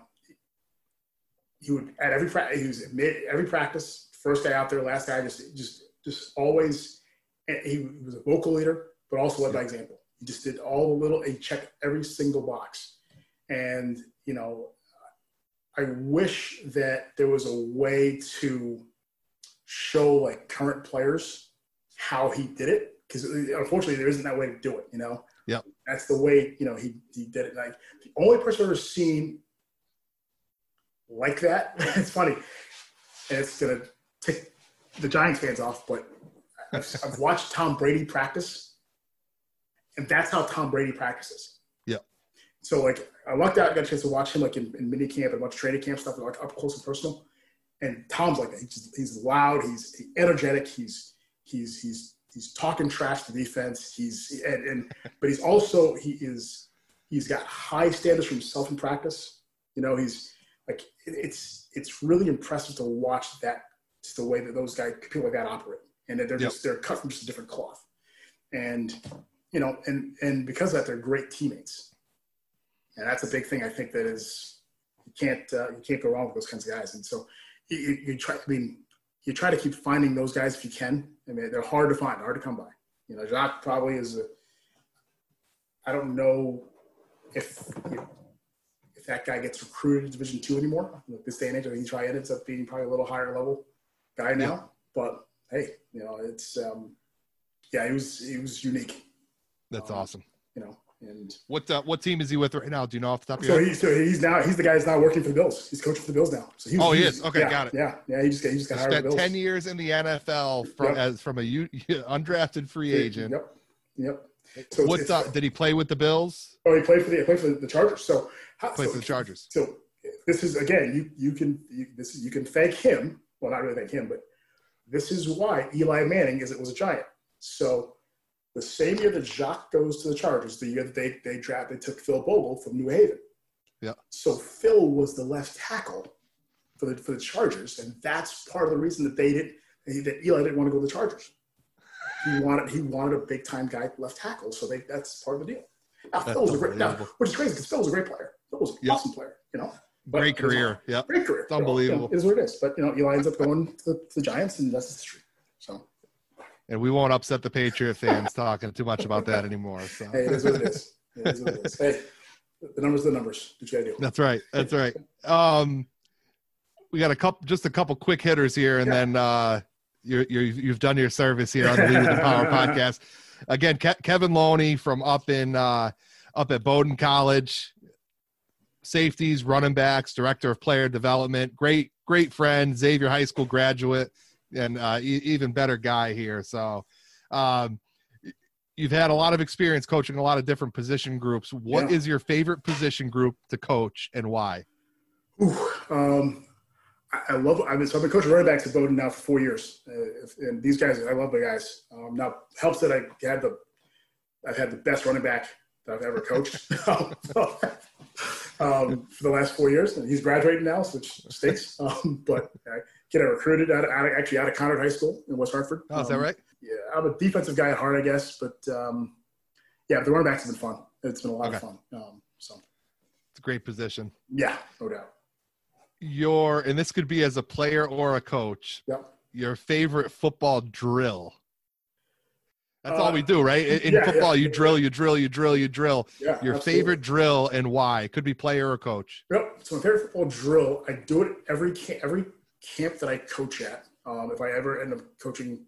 he would at every practice, he was every practice, first guy out there, last guy, just just just always. He was a vocal leader, but also led by example. He just did all the little, he checked every single box. And you know, I wish that there was a way to show like current players how he did it because uh, unfortunately there isn't that way to do it. You know. Yeah. That's the way you know he he did it. Like the only person I've ever seen like that. it's funny, and it's gonna tick the Giants fans off, but I've, I've watched Tom Brady practice, and that's how Tom Brady practices. Yeah. So like I lucked out, got a chance to watch him like in, in mini camp and watch training camp stuff, like up close and personal. And Tom's like that. He's, he's loud. He's energetic. He's he's he's he's talking trash to defense. He's and, and but he's also he is he's got high standards for himself in practice. You know, he's like it- it's it's really impressive to watch that just the way that those guys people like that operate, and that they're Yep. just they're cut from just a different cloth. And you know, and and because of that, they're great teammates, and that's a big thing I think that is You can't uh, you can't go wrong with those kinds of guys. And so you, you, you try. I mean, you try to keep finding those guys if you can. I mean, they're hard to find, hard to come by. You know, Jacques probably is a. I don't know if if that guy gets recruited to Division two anymore. With this day and age, I think he probably ends up being probably a little higher level guy now. Yeah. But hey, you know, it's um, yeah, he was he was unique. That's um, awesome. You know, and what uh, what team is he with right now? Do you know off the top of your so head? so he's now he's the guy who's now working for the Bills. He's coaching for the Bills now. So he was, oh, he is. Okay, yeah, got it. Yeah, yeah. He just he just got hired. Spent ten years in the NFL from yep. as from a U, undrafted free agent. Yep. Yep. So what uh, did he play with the Bills? Oh, he played for the he played for the Chargers. So how, played so, for the Chargers. So this is again you you can you, this you can thank him. Well, not really thank him, but this is why Eli Manning is it was a giant. So the same year that Jacques goes to the Chargers, the year that they they draft they took Phil Bogle from New Haven. Yeah. So Phil was the left tackle for the for the Chargers, and that's part of the reason that they did that Eli didn't want to go to the Chargers. He wanted he wanted a big time guy left tackle, so they that's part of the deal. Now Phil was a great now, which is crazy because Phil was a great player. Phil was an yep. awesome player, you know. But, great career, yeah. Great career. It's unbelievable. You know, it is what it is. But you know, Eli ends up going to the, to the Giants, and that's the history. So and we won't upset the Patriot fans talking too much about that anymore. So. Hey, it is what it is. It is what it is. Hey, the numbers, the numbers. What you gotta do. That's right. That's right. Um, we got a couple, just a couple quick hitters here, and yeah. then uh, you're, you're you've done your service here on the Lead the Power podcast. Again, Ke- Kevin Loney from up in uh, up at Bowdoin College, safeties, running backs, director of player development. Great, great friend, Xavier High School graduate and uh, e- even better guy here. So, um, you've had a lot of experience coaching a lot of different position groups. What yeah. is your favorite position group to coach and why? Ooh, um, I, I, love. I mean, so I've been coaching running backs at Bowdoin now for four years, uh, and these guys, I love the guys. Um, now helps that I had the, I've had the best running back that I've ever coached um, for the last four years, and he's graduating now, which stinks. Um, but I, kid I recruited out, of, out of, actually out of Conard High School in West Hartford. Oh, is that um, right? Yeah, I'm a defensive guy at heart, I guess, but um, yeah, the running backs have been fun. It's been a lot okay. of fun. Um, so it's a great position. Yeah, no doubt. Your and this could be as a player or a coach. Yep. Your favorite football drill. That's uh, all we do, right? In, yeah, football, yeah, you yeah, drill, you drill, you drill, you drill. Yeah, Your absolutely. favorite drill and why? It could be player or coach. Yep. So my favorite football drill, I do it every every camp that I coach at, um, if I ever end up coaching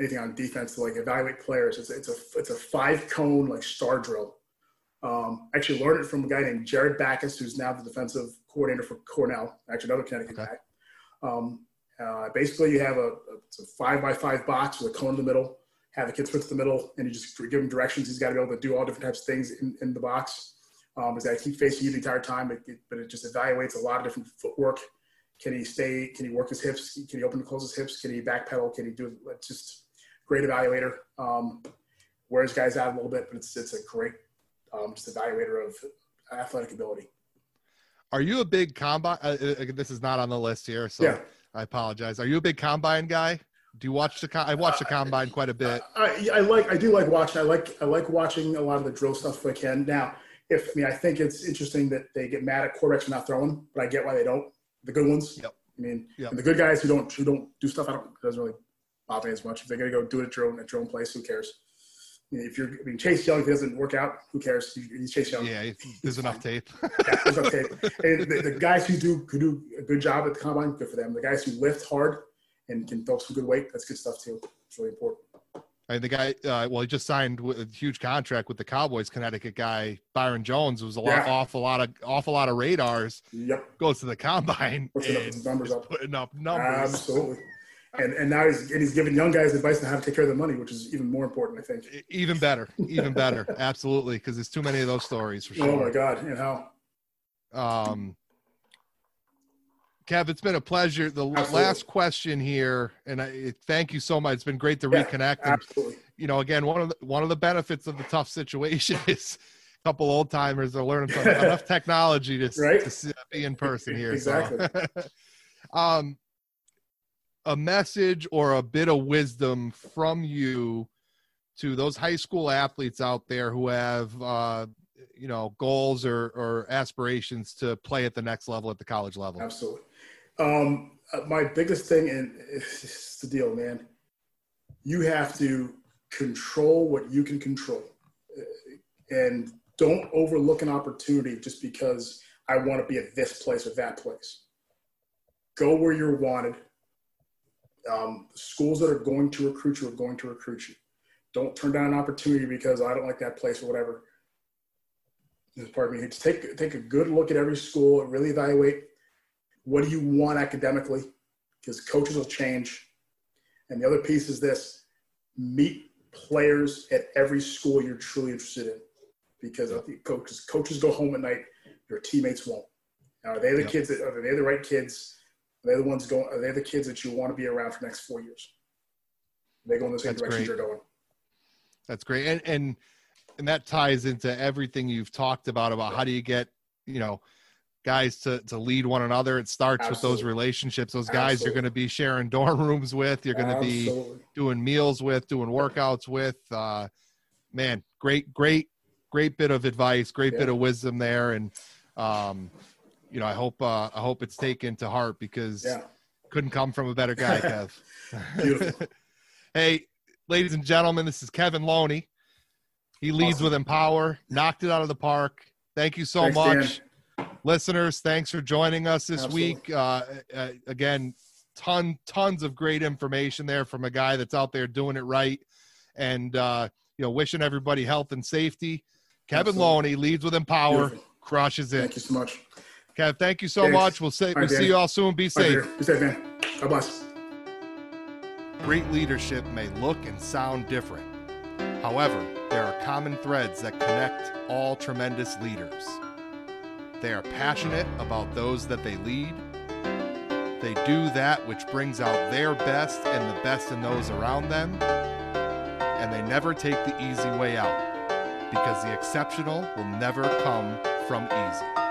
anything on defense to like evaluate players, it's, it's a it's a five cone like star drill. Um, actually learned it from a guy named Jared Backus, who's now the defensive coordinator for Cornell, actually another Connecticut okay. guy. Um, uh, basically, you have a, a, a, five by five box with a cone in the middle. Have the kid switch to the middle, and you just give him directions. He's got to be able to do all different types of things in, in the box. Um, is that keep facing you the entire time, it, but it just evaluates a lot of different footwork can he stay? Can he work his hips? Can he open and close his hips? Can he backpedal? Can he do it? Just great evaluator. Um, wears guys out a little bit, but it's it's a great um, just evaluator of athletic ability. Are you a big combine? Uh, uh this is not on the list here, so yeah. I apologize. Are you a big combine guy? Do you watch the? I watch the combine quite a bit. I, I like. I do like watching. I like. I like watching a lot of the drill stuff if I can. Now, if I mean, I think it's interesting that they get mad at quarterbacks for not throwing, but I get why they don't the good ones. Yep. I mean, yep. the good guys who don't who don't do stuff, I don't doesn't really bother me as much. If they're gonna go do it at your own at your own place, who cares? if you're, I mean, Chase Young, if he doesn't work out, who cares? He's Chase Young. Yeah, there's enough tape. yeah, there's enough tape. And the, the, guys who do who do a good job at the combine, good for them. The guys who lift hard and can throw some good weight, that's good stuff too. It's really important. And the guy, uh, well, he just signed with a huge contract with the Cowboys. Connecticut guy Byron Jones was a lot, yeah. awful lot of, awful lot of radars. Yep. Goes to the combine. Puts up numbers up. Putting up numbers. Absolutely. And and now he's and he's giving young guys advice on how to take care of the money, which is even more important, I think. Even better, even better, absolutely, because there's too many of those stories for sure. Oh my God, and how? Um, Kev, it's been a pleasure. The absolutely. last question here, and I thank you so much. It's been great to yeah, reconnect. And, absolutely. You know, again, one of the one of the benefits of the tough situation is a couple old timers are learning some, enough technology to, right? to be in person here. Exactly. So. um, a message or a bit of wisdom from you to those high school athletes out there who have, uh, you know goals or or aspirations to play at the next level at the college level absolutely um, uh, my biggest thing and it's the deal man. You have to control what you can control. Uh, and don't overlook an opportunity just because i want to be at this place or that place. Go where you're wanted. Um, schools that are going to recruit you are going to recruit you. Don't turn down an opportunity because I don't like that place or whatever. Pardon me. Take take a good look at every school and really evaluate what do you want academically, because coaches will change. And the other piece is this: meet players at every school you're truly interested in, because coaches coaches go home at night, your teammates won't. Now, are they the kids that are they the right kids? Are they the ones going? Are they the kids that you want to be around for the next four years? Are they go in the same That's direction great. you're going. That's great. And and and that ties into everything you've talked about about how do you get, you know, guys to to lead one another. It starts Absolutely. with those relationships. Those guys Absolutely. you're going to be sharing dorm rooms with, you're going to be doing meals with, doing workouts with. Uh man, great great great bit of advice, great yeah. bit of wisdom there and um you know, I hope uh I hope it's taken to heart because yeah. couldn't come from a better guy, Kev. Hey, ladies and gentlemen, this is Kevin Loney. He leads awesome. with Empower, knocked it out of the park. Thank you so thanks, much. Dan. Listeners, thanks for joining us this Absolutely. week. Uh, uh, again, ton tons of great information there from a guy that's out there doing it right and uh, you know wishing everybody health and safety kevin Absolutely. loney leads with empower Beautiful. crushes it thank you so much kev thank you so thanks. much we'll, say, we'll see you all soon be safe be safe man god bless Great leadership may look and sound different. However, there are common threads that connect all tremendous leaders. They are passionate about those that they lead. They do that which brings out their best and the best in those around them. And they never take the easy way out because the exceptional will never come from easy.